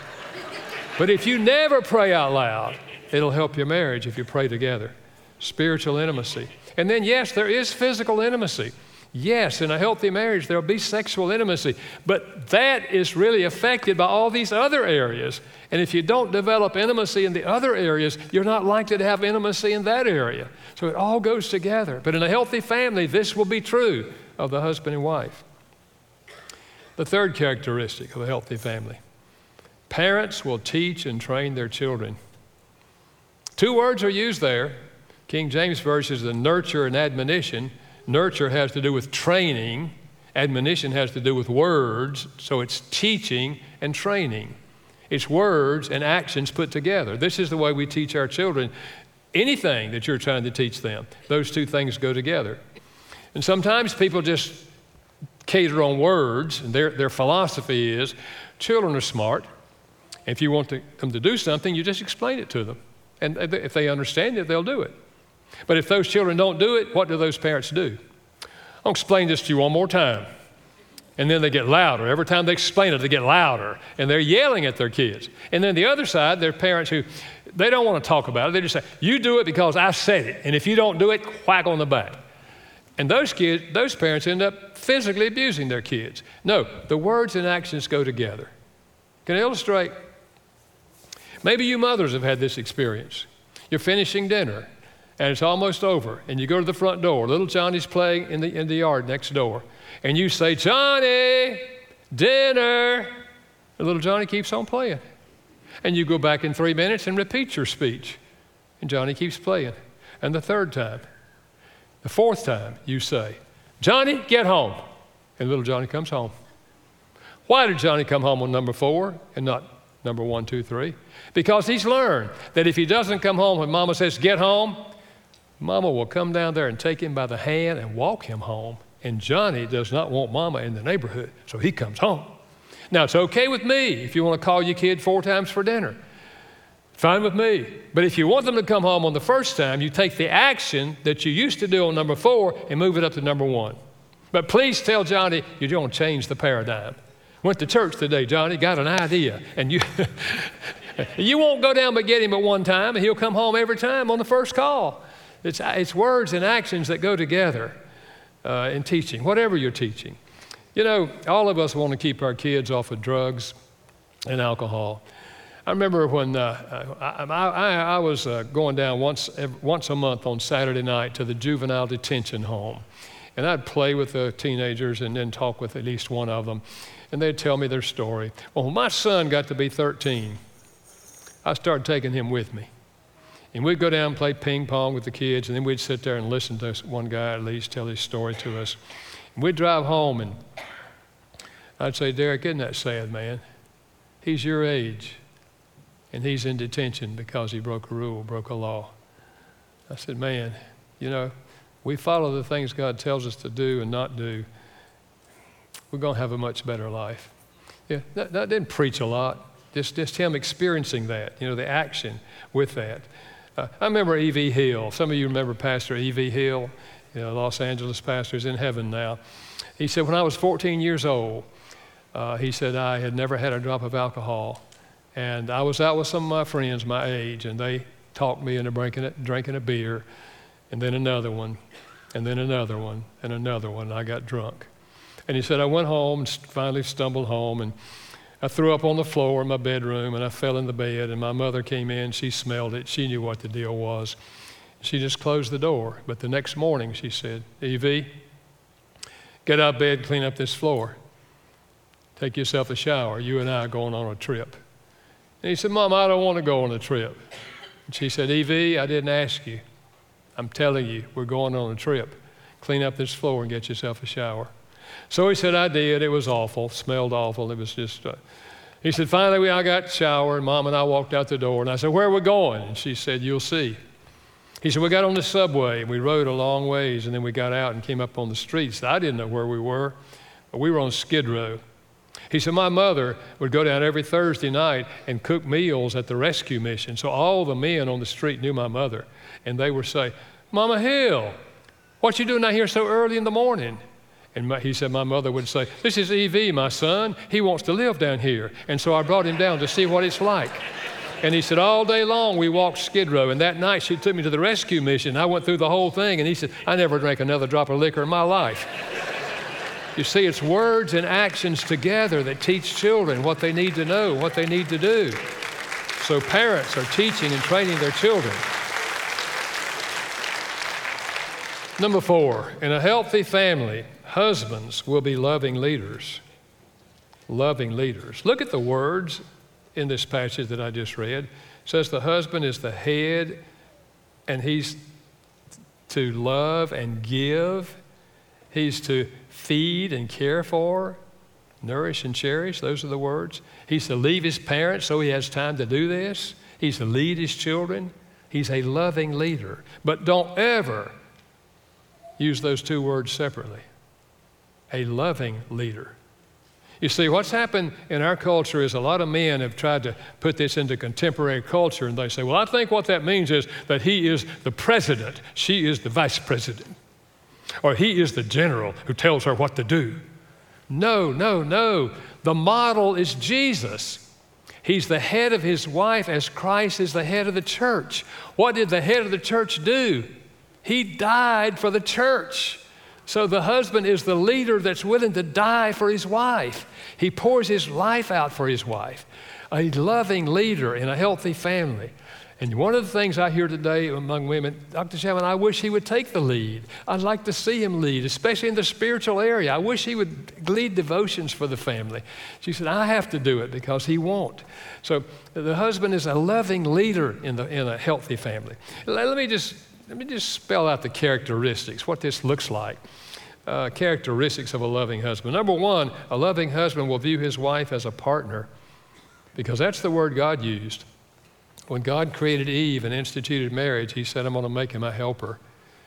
But if you never pray out loud, it'll help your marriage if you pray together. Spiritual intimacy. And then, yes, there is physical intimacy. Yes, in a healthy marriage, there'll be sexual intimacy, but that is really affected by all these other areas. And if you don't develop intimacy in the other areas, you're not likely to have intimacy in that area. So it all goes together. But in a healthy family, this will be true of the husband and wife. The third characteristic of a healthy family Parents will teach and train their children. Two words are used there. King James Version is the nurture and admonition. Nurture has to do with training, admonition has to do with words, so it's teaching and training. It's words and actions put together. This is the way we teach our children anything that you're trying to teach them. Those two things go together. And sometimes people just cater on words, and their, their philosophy is children are smart. If you want to, them to do something, you just explain it to them. And if they understand it, they'll do it. But if those children don't do it, what do those parents do? I'll explain this to you one more time. And then they get louder. Every time they explain it, they get louder. And they're yelling at their kids. And then the other side, they're parents who, they don't want to talk about it. They just say, you do it because I said it. And if you don't do it, whack on the back. And those kids, those parents end up physically abusing their kids. No, the words and actions go together. Can I illustrate? Maybe you mothers have had this experience. You're finishing dinner and it's almost over, and you go to the front door. Little Johnny's playing in the, in the yard next door, and you say, Johnny, dinner. And little Johnny keeps on playing. And you go back in three minutes and repeat your speech, and Johnny keeps playing. And the third time, the fourth time, you say, Johnny, get home. And little Johnny comes home. Why did Johnny come home on number four and not Number one, two, three. Because he's learned that if he doesn't come home when mama says, get home, mama will come down there and take him by the hand and walk him home. And Johnny does not want mama in the neighborhood, so he comes home. Now, it's okay with me if you want to call your kid four times for dinner. Fine with me. But if you want them to come home on the first time, you take the action that you used to do on number four and move it up to number one. But please tell Johnny you're going to change the paradigm. Went to church today, Johnny, got an idea. And you, *laughs* you won't go down but get him at one time, and he'll come home every time on the first call. It's, it's words and actions that go together uh, in teaching, whatever you're teaching. You know, all of us want to keep our kids off of drugs and alcohol. I remember when uh, I, I, I, was uh, going down once, once a month on Saturday night to the juvenile detention home. And I'd play with the teenagers and then talk with at least one of them. And they'd tell me their story. Well, when my son got to be 13, I started taking him with me. And we'd go down and play ping pong with the kids, and then we'd sit there and listen to one guy at least tell his story to us. And we'd drive home, and I'd say, Derek, isn't that sad, man? He's your age and he's in detention because he broke a rule, broke a law. I said, Man, you know, we follow the things God tells us to do and not do, we're going to have a much better life. Yeah, that, that didn't preach a lot. Just, just him experiencing that, you know, the action with that. Uh, I remember E.V. Hill. Some of you remember Pastor E.V. Hill, you know, Los Angeles pastor, is in heaven now. He said, When I was 14 years old, uh, he said, I had never had a drop of alcohol. And I was out with some of my friends my age, and they talked me into drinking a, drinking a beer, and then another one, and then another one, and another one. And I got drunk. And he said, I went home and finally stumbled home, and I threw up on the floor in my bedroom, and I fell in the bed, and my mother came in. She smelled it. She knew what the deal was. She just closed the door. But the next morning, she said, Evie, get out of bed, clean up this floor. Take yourself a shower. You and I are going on a trip. And he said, Mom, I don't want to go on a trip. And she said, Evie, I didn't ask you. I'm telling you, we're going on a trip. Clean up this floor and get yourself a shower. So he said, I did. It was awful, smelled awful. It was just. Uh, he said, finally, we, I got showered, and mom and I walked out the door. And I said, Where are we going? And she said, You'll see. He said, We got on the subway, and we rode a long ways, and then we got out and came up on the streets. I didn't know where we were, but we were on Skid Row. He said, My mother would go down every Thursday night and cook meals at the rescue mission. So all the men on the street knew my mother. And they would say, Mama Hill, what you doing out here so early in the morning? And my, he said, My mother would say, This is EV, my son. He wants to live down here. And so I brought him down to see what it's like. And he said, All day long we walked Skid Row. And that night she took me to the rescue mission. I went through the whole thing. And he said, I never drank another drop of liquor in my life. You see, it's words and actions together that teach children what they need to know, what they need to do. So parents are teaching and training their children. Number four, in a healthy family, husbands will be loving leaders. Loving leaders. Look at the words in this passage that I just read. It says the husband is the head and he's to love and give. He's to feed and care for, nourish and cherish. Those are the words. He's to leave his parents so he has time to do this. He's to lead his children. He's a loving leader. But don't ever use those two words separately. A loving leader. You see, what's happened in our culture is a lot of men have tried to put this into contemporary culture, and they say, Well, I think what that means is that he is the president, she is the vice president or he is the general who tells her what to do. No, no, no. The model is Jesus. He's the head of his wife as Christ is the head of the church. What did the head of the church do? He died for the church. So the husband is the leader that's willing to die for his wife. He pours his life out for his wife. A loving leader in a healthy family. And one of the things I hear today among women, Dr. Chapman, I wish he would take the lead. I'd like to see him lead, especially in the spiritual area. I wish he would lead devotions for the family. She said, I have to do it because he won't. So the husband is a loving leader in, the, in a healthy family. Let, let me just, let me just spell out the characteristics, what this looks like. Uh, characteristics of a loving husband. Number one, a loving husband will view his wife as a partner because that's the word God used. When God created Eve and instituted marriage, He said, I'm going to make him a helper,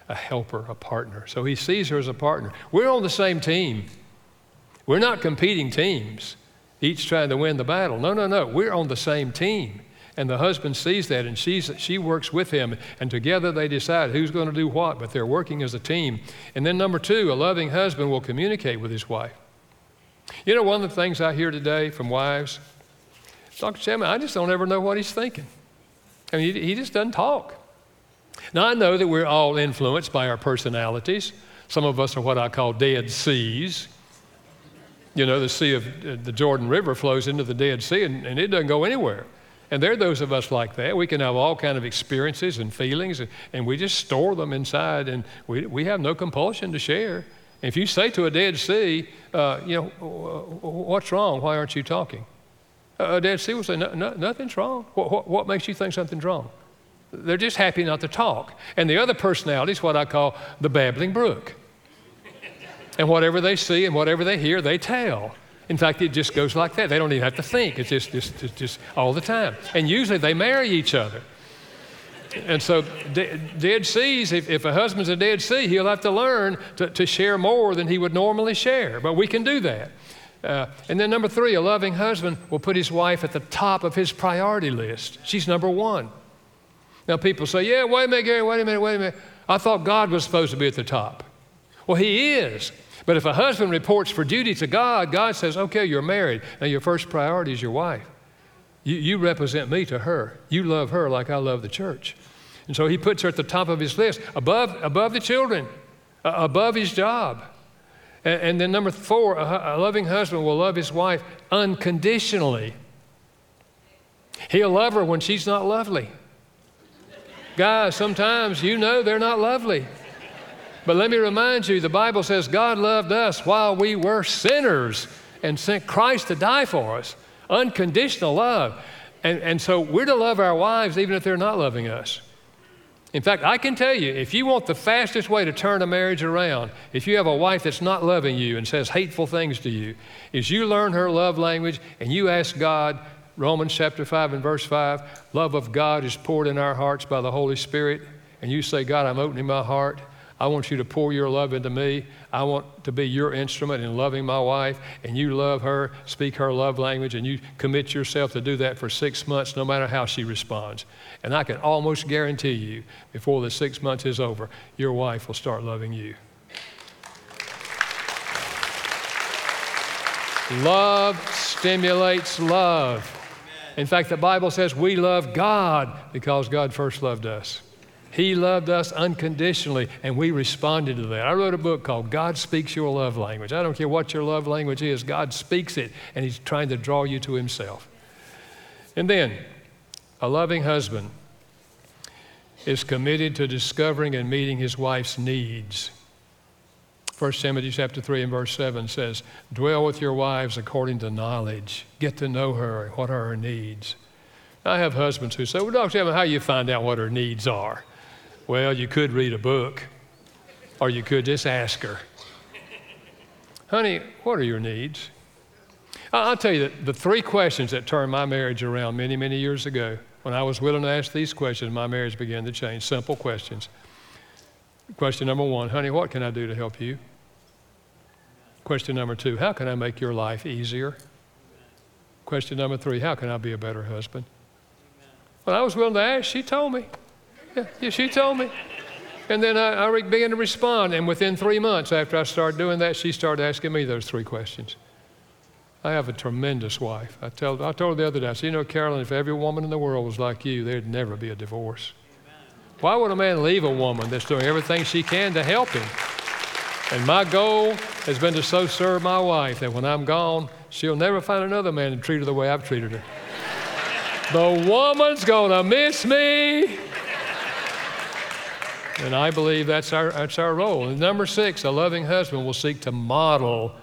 a helper, a partner. So He sees her as a partner. We're on the same team. We're not competing teams, each trying to win the battle. No, no, no. We're on the same team. And the husband sees that, and she's, she works with him, and together they decide who's going to do what, but they're working as a team. And then, number two, a loving husband will communicate with his wife. You know, one of the things I hear today from wives, Dr. Chapman, I just don't ever know what he's thinking. I mean, he, he just doesn't talk. Now, I know that we're all influenced by our personalities. Some of us are what I call dead seas. You know, the Sea of uh, the Jordan River flows into the Dead Sea and, and it doesn't go anywhere. And there are those of us like that. We can have all kind of experiences and feelings, and, and we just store them inside, and we, we have no compulsion to share. If you say to a Dead Sea, uh, you know, what's wrong? Why aren't you talking? A Dead Sea will say, no, no, nothing's wrong. What, what, what makes you think something's wrong? They're just happy not to talk. And the other personality is what I call the babbling brook. And whatever they see and whatever they hear, they tell. In fact, it just goes like that. They don't even have to think. It's just, just, just, all the time. And usually they marry each other. And so, de- dead seas, if, if a husband's a dead sea, he'll have to learn to, to share more than he would normally share. But we can do that. Uh, and then, number three, a loving husband will put his wife at the top of his priority list. She's number one. Now, people say, yeah, wait a minute, Gary, wait a minute, wait a minute. I thought God was supposed to be at the top. Well, He is. But if a husband reports for duty to God, God says, okay, you're married. Now, your first priority is your wife. You, you represent me to her. You love her like I love the church. And so he puts her at the top of his list, above, above the children, uh, above his job. And, and then, number four, a, a loving husband will love his wife unconditionally. He'll love her when she's not lovely. Guys, sometimes you know they're not lovely. But let me remind you the Bible says God loved us while we were sinners and sent Christ to die for us. Unconditional love. And, and so we're to love our wives even if they're not loving us. In fact, I can tell you, if you want the fastest way to turn a marriage around, if you have a wife that's not loving you and says hateful things to you, is you learn her love language and you ask God, Romans chapter 5 and verse 5, love of God is poured in our hearts by the Holy Spirit. And you say, God, I'm opening my heart I want you to pour your love into me. I want to be your instrument in loving my wife, and you love her, speak her love language, and you commit yourself to do that for six months, no matter how she responds. And I can almost guarantee you, before the six months is over, your wife will start loving you. Love stimulates love. In fact, the Bible says we love God because God first loved us. He loved us unconditionally, and we responded to that. I wrote a book called God Speaks Your Love Language. I don't care what your love language is, God speaks it, and He's trying to draw you to Himself. And then, a loving husband is committed to discovering and meeting his wife's needs. 1 Timothy chapter 3 and verse 7 says, Dwell with your wives according to knowledge. Get to know her what are her needs. I have husbands who say, Well, Dr. Chapman, how you find out what her needs are? Well, you could read a book, or you could just ask her, Honey, what are your needs? I'll tell you that the three questions that turned my marriage around many, many years ago, when I was willing to ask these questions, my marriage began to change. Simple questions. Question number one Honey, what can I do to help you? Question number two How can I make your life easier? Question number three How can I be a better husband? When I was willing to ask, she told me. Yeah, yeah, she told me. And then I, I began to respond. And within three months after I started doing that, she started asking me those three questions. I have a tremendous wife. I, tell, I told her the other day, I said, You know, Karolyn, if every woman in the world was like you, there'd never be a divorce. Why would a man leave a woman that's doing everything she can to help him? And my goal has been to so serve my wife that when I'm gone, she'll never find another man to treat her the way I've treated her. the woman's gonna miss me. And I believe that's our, that's our role. And number six, a loving husband will seek to model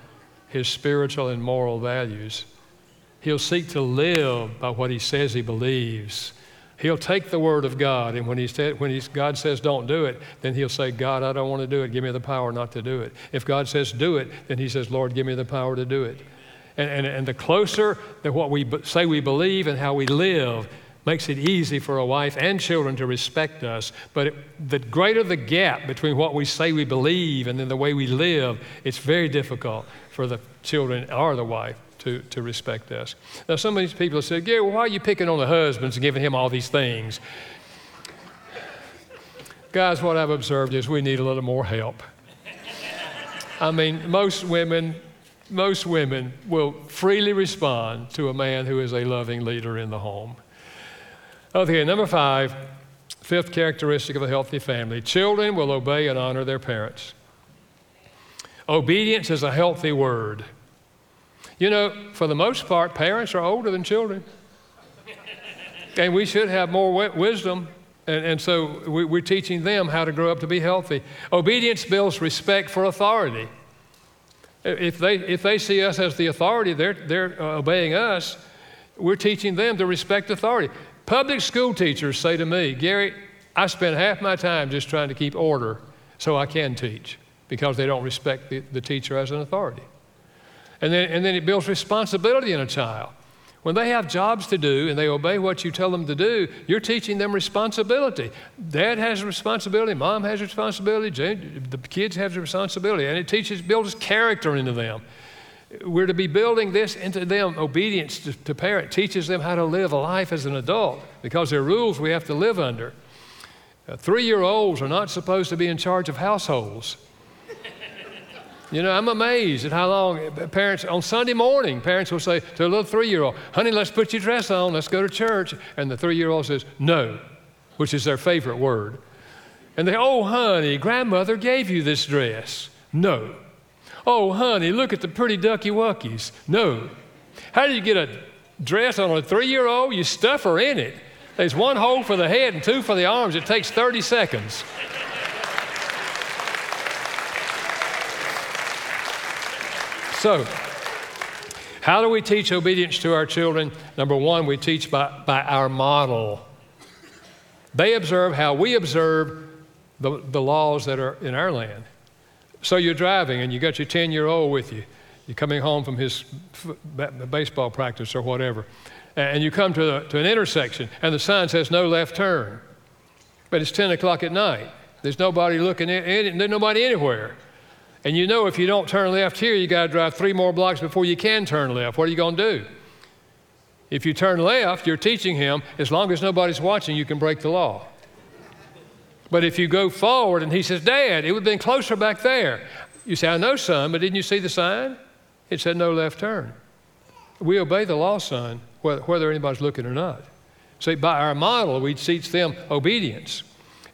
his spiritual and moral values. He'll seek to live by what he says he believes. He'll take the word of God, and when, he when he's, God says don't do it, then he'll say, God, I don't want to do it. Give me the power not to do it. If God says do it, then he says, Lord, give me the power to do it. And, and, and the closer that what we b- say we believe and how we live makes it easy for a wife and children to respect us. But it, the greater the gap between what we say we believe and then the way we live, it's very difficult for the children or the wife to, to respect us. Now, some of these people say, Gary, why are you picking on the husbands and giving him all these things? Guys, what I've observed is we need a little more help. I mean, most women, most women will freely respond to a man who is a loving leader in the home. Okay, number five, fifth characteristic of a healthy family children will obey and honor their parents. Obedience is a healthy word. You know, for the most part, parents are older than children. *laughs* and we should have more wisdom and, and so we, we're teaching them how to grow up to be healthy. Obedience builds respect for authority. If they, if they see us as the authority, they're, they're uh, obeying us. We're teaching them to respect authority. Public school teachers say to me, Gary, I spend half my time just trying to keep order so I can teach because they don't respect the, the teacher as an authority. And then, and then it builds responsibility in a child. When they have jobs to do and they obey what you tell them to do, you're teaching them responsibility. Dad has responsibility, mom has responsibility, the kids have responsibility, and it teaches, builds character into them. We're to be building this into them. Obedience to, to parent teaches them how to live a life as an adult because there are rules we have to live under. Uh, Three year olds are not supposed to be in charge of households. *laughs* You know, I'm amazed at how long parents, on Sunday morning, parents will say to a little three year old, honey, let's put your dress on, let's go to church. And the three year old says, no, which is their favorite word. And they, oh, honey, grandmother gave you this dress. No. Oh, honey, look at the pretty ducky wuckies. No. How do you get a dress on a three year old? You stuff her in it. There's one hole for the head and two for the arms. It takes 30 seconds. So, how do we teach obedience to our children? Number one, we teach by, by our model. They observe how we observe the, the laws that are in our land. So you're driving and you got your 10 year old with you. You're coming home from his baseball practice or whatever. And you come to, to an intersection and the sign says no left turn. But it's 10 o'clock at night. There's nobody looking, in, there's nobody anywhere. And you know if you don't turn left here, you got to drive three more blocks before you can turn left. What are you going to do? If you turn left, you're teaching him as long as nobody's watching, you can break the law. But if you go forward and he says, Dad, it would have been closer back there. You say, I know, son, but didn't you see the sign? It said no left turn. We obey the law, son, whether anybody's looking or not. See, by our model, we teach them obedience.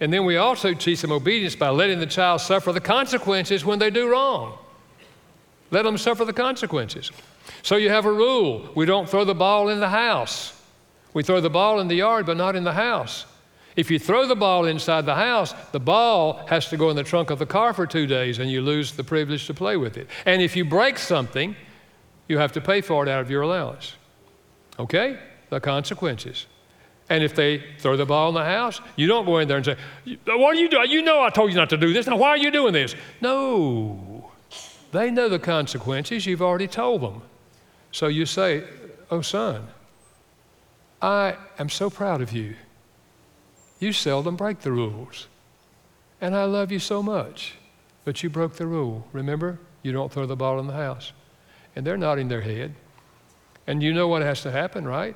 And then we also teach them obedience by letting the child suffer the consequences when they do wrong. Let them suffer the consequences. So you have a rule we don't throw the ball in the house. We throw the ball in the yard, but not in the house. If you throw the ball inside the house, the ball has to go in the trunk of the car for two days and you lose the privilege to play with it. And if you break something, you have to pay for it out of your allowance. Okay? The consequences. And if they throw the ball in the house, you don't go in there and say, What are you doing? You know I told you not to do this. Now, why are you doing this? No. They know the consequences. You've already told them. So you say, Oh, son, I am so proud of you. You seldom break the rules. And I love you so much. But you broke the rule. Remember? You don't throw the ball in the house. And they're nodding their head. And you know what has to happen, right?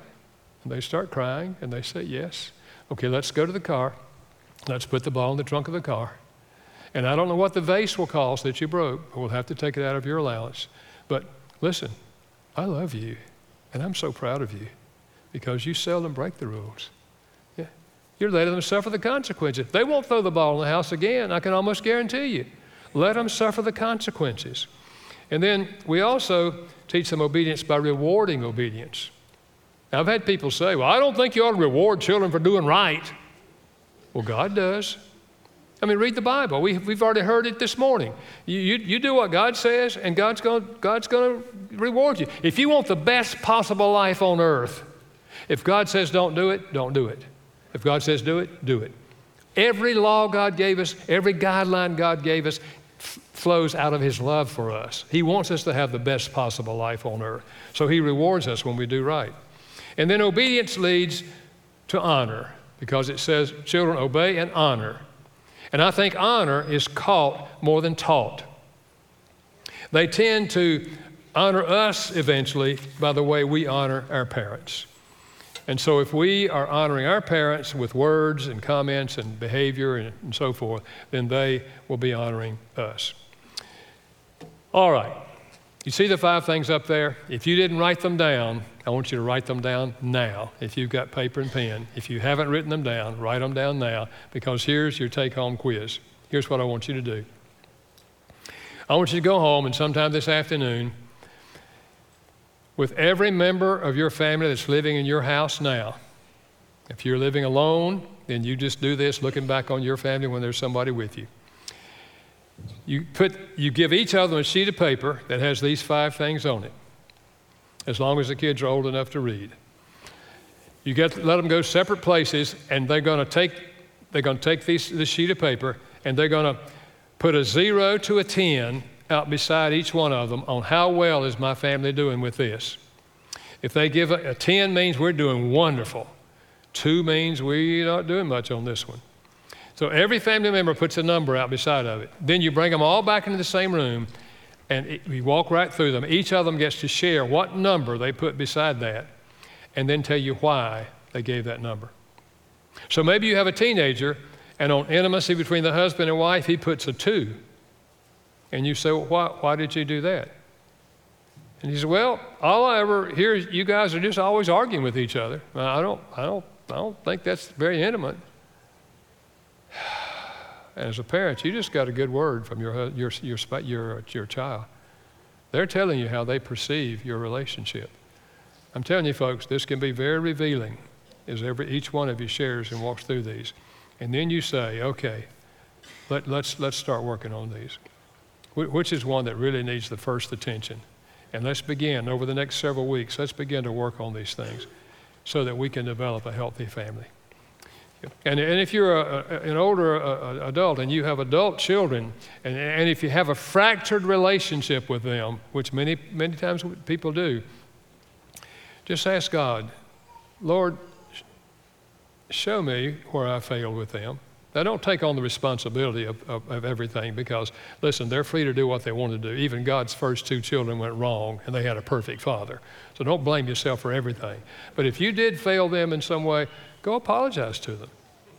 And they start crying and they say, Yes. Okay, let's go to the car. Let's put the ball in the trunk of the car. And I don't know what the vase will cost that you broke, but we'll have to take it out of your allowance. But listen, I love you, and I'm so proud of you because you seldom break the rules. You're letting them suffer the consequences. They won't throw the ball in the house again, I can almost guarantee you. Let them suffer the consequences. And then we also teach them obedience by rewarding obedience. Now, I've had people say, Well, I don't think you ought to reward children for doing right. Well, God does. I mean, read the Bible. We, we've already heard it this morning. You, you, you do what God says, and God's going God's to reward you. If you want the best possible life on earth, if God says don't do it, don't do it. If God says do it, do it. Every law God gave us, every guideline God gave us, flows out of his love for us. He wants us to have the best possible life on earth. So he rewards us when we do right. And then obedience leads to honor because it says, children, obey and honor. And I think honor is caught more than taught. They tend to honor us eventually by the way we honor our parents. And so, if we are honoring our parents with words and comments and behavior and, and so forth, then they will be honoring us. All right. You see the five things up there? If you didn't write them down, I want you to write them down now. If you've got paper and pen, if you haven't written them down, write them down now because here's your take home quiz. Here's what I want you to do I want you to go home and sometime this afternoon, with every member of your family that's living in your house now. If you're living alone, then you just do this looking back on your family when there's somebody with you. You, put, you give each of them a sheet of paper that has these five things on it, as long as the kids are old enough to read. You get, let them go separate places, and they're going to take, they're going to take these, this sheet of paper and they're going to put a zero to a 10 out beside each one of them on how well is my family doing with this. If they give a, a 10 means we're doing wonderful. Two means we're not doing much on this one. So every family member puts a number out beside of it. Then you bring them all back into the same room and it, we walk right through them. Each of them gets to share what number they put beside that and then tell you why they gave that number. So maybe you have a teenager and on intimacy between the husband and wife, he puts a two. And you say, well, why, why did you do that? And he says, Well, all I ever hear is you guys are just always arguing with each other. I don't, I don't, I don't think that's very intimate. *sighs* As a parent, you just got a good word from your, your, your, your, your child. They're telling you how they perceive your relationship. I'm telling you, folks, this can be very revealing as every, each one of you shares and walks through these. And then you say, okay, let, let's, let's start working on these which is one that really needs the first attention. And let's begin over the next several weeks, let's begin to work on these things so that we can develop a healthy family. And, and if you're a, a, an older a, adult and you have adult children, and, and if you have a fractured relationship with them, which many, many times people do, just ask God, Lord, show me where I failed with them. Now, don't take on the responsibility of, of, of, everything because, listen, they're free to do what they want to do. Even God's first two children went wrong and they had a perfect father. So don't blame yourself for everything. But if you did fail them in some way, go apologize to them.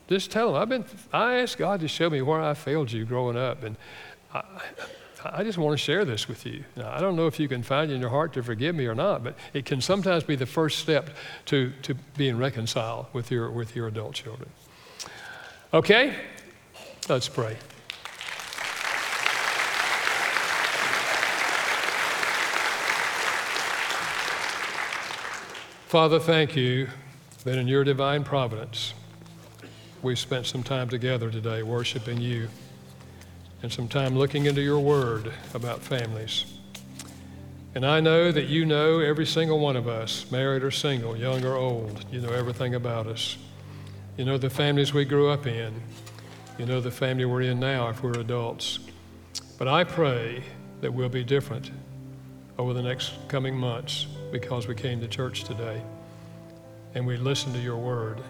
Just tell them, I've been, I asked God to show me where I failed you growing up. And I, I just want to share this with you. Now, I don't know if you can find in your heart to forgive me or not, but it can sometimes be the first step to, to being reconciled with your, with your adult children. Okay? Let's pray. Father, thank you that in your divine providence, we spent some time together today worshiping you and some time looking into your word about families. And I know that you know every single one of us, married or single, young or old. You know everything about us. You know the families we grew up in. You know the family we're in now if we're adults. But I pray that we'll be different over the next coming months because we came to church today and we listened to your word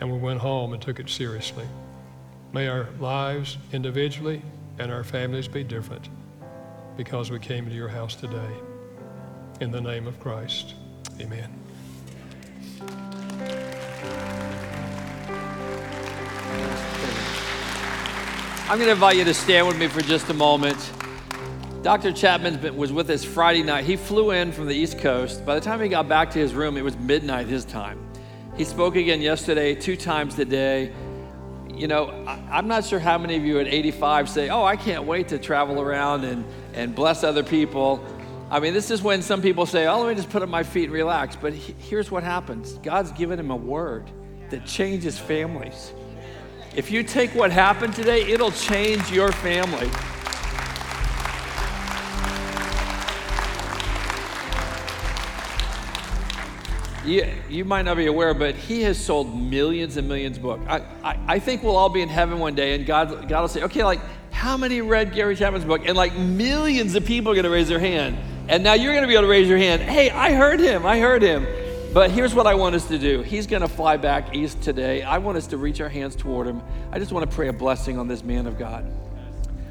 and we went home and took it seriously. May our lives individually and our families be different because we came to your house today. In the name of Christ, amen. I'm going to invite you to stand with me for just a moment. Dr. Chapman was with us Friday night. He flew in from the East Coast. By the time he got back to his room, it was midnight his time. He spoke again yesterday, two times today. You know, I'm not sure how many of you at 85 say, Oh, I can't wait to travel around and, and bless other people. I mean, this is when some people say, Oh, let me just put up my feet and relax. But here's what happens God's given him a word that changes families. If you take what happened today, it'll change your family. You, you might not be aware, but he has sold millions and millions of books. I, I, I think we'll all be in heaven one day, and God, God will say, okay, like, How many read Gary Chapman's book? And like millions of people are going to raise their hand. And now you're going to be able to raise your hand. Hey, I heard him. I heard him. But here's what I want us to do. He's going to fly back east today. I want us to reach our hands toward him. I just want to pray a blessing on this man of God.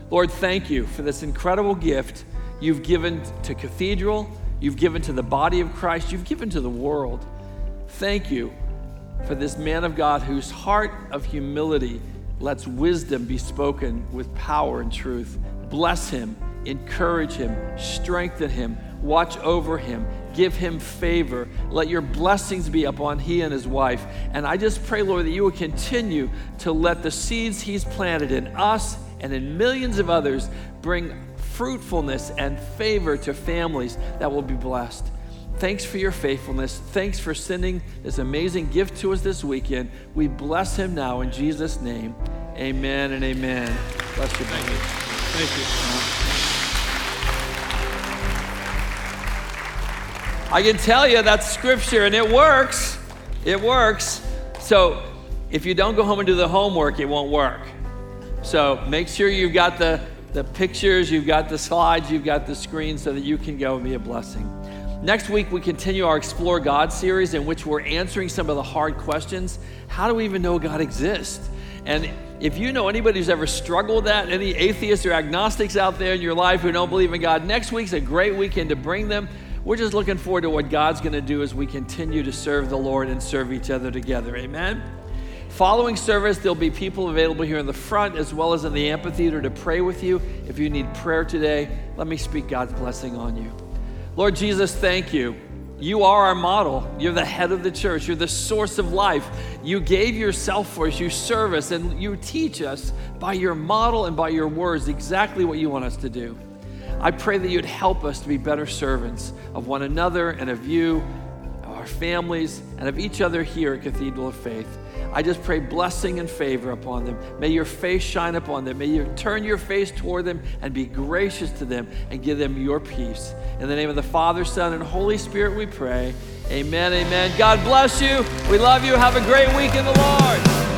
Lord, thank you for this incredible gift you've given to Cathedral, you've given to the body of Christ, you've given to the world. Thank you for this man of God whose heart of humility lets wisdom be spoken with power and truth. Bless him, encourage him, strengthen him, watch over him, give him favor. Let your blessings be upon he and his wife. And I just pray, Lord, that you will continue to let the seeds he's planted in us and in millions of others bring fruitfulness and favor to families that will be blessed. Thanks for your faithfulness. Thanks for sending this amazing gift to us this weekend. We bless him now in Jesus' name. Amen and amen. Bless you, baby. Thank you. I can tell you that's scripture and it works. It works. So if you don't go home and do the homework, it won't work. So make sure you've got the, the pictures, you've got the slides, you've got the screen so that you can go and be a blessing. Next week, we continue our Explore God series in which we're answering some of the hard questions. How do we even know God exists? And if you know anybody who's ever struggled with that, any atheists or agnostics out there in your life who don't believe in God, next week's a great weekend to bring them. We're just looking forward to what God's going to do as we continue to serve the Lord and serve each other together. Amen. Following service, there'll be people available here in the front as well as in the amphitheater to pray with you. If you need prayer today, let me speak God's blessing on you. Lord Jesus, thank you. You are our model. You're the head of the church. You're the source of life. You gave yourself for us. You serve us and you teach us by your model and by your words exactly what you want us to do. I pray that you'd help us to be better servants of one another and of you, of our families, and of each other here at Cathedral of Faith. I just pray blessing and favor upon them. May your face shine upon them. May you turn your face toward them and be gracious to them and give them your peace. In the name of the Father, Son, and Holy Spirit, we pray. Amen, amen. God bless you. We love you. Have a great week in the Lord.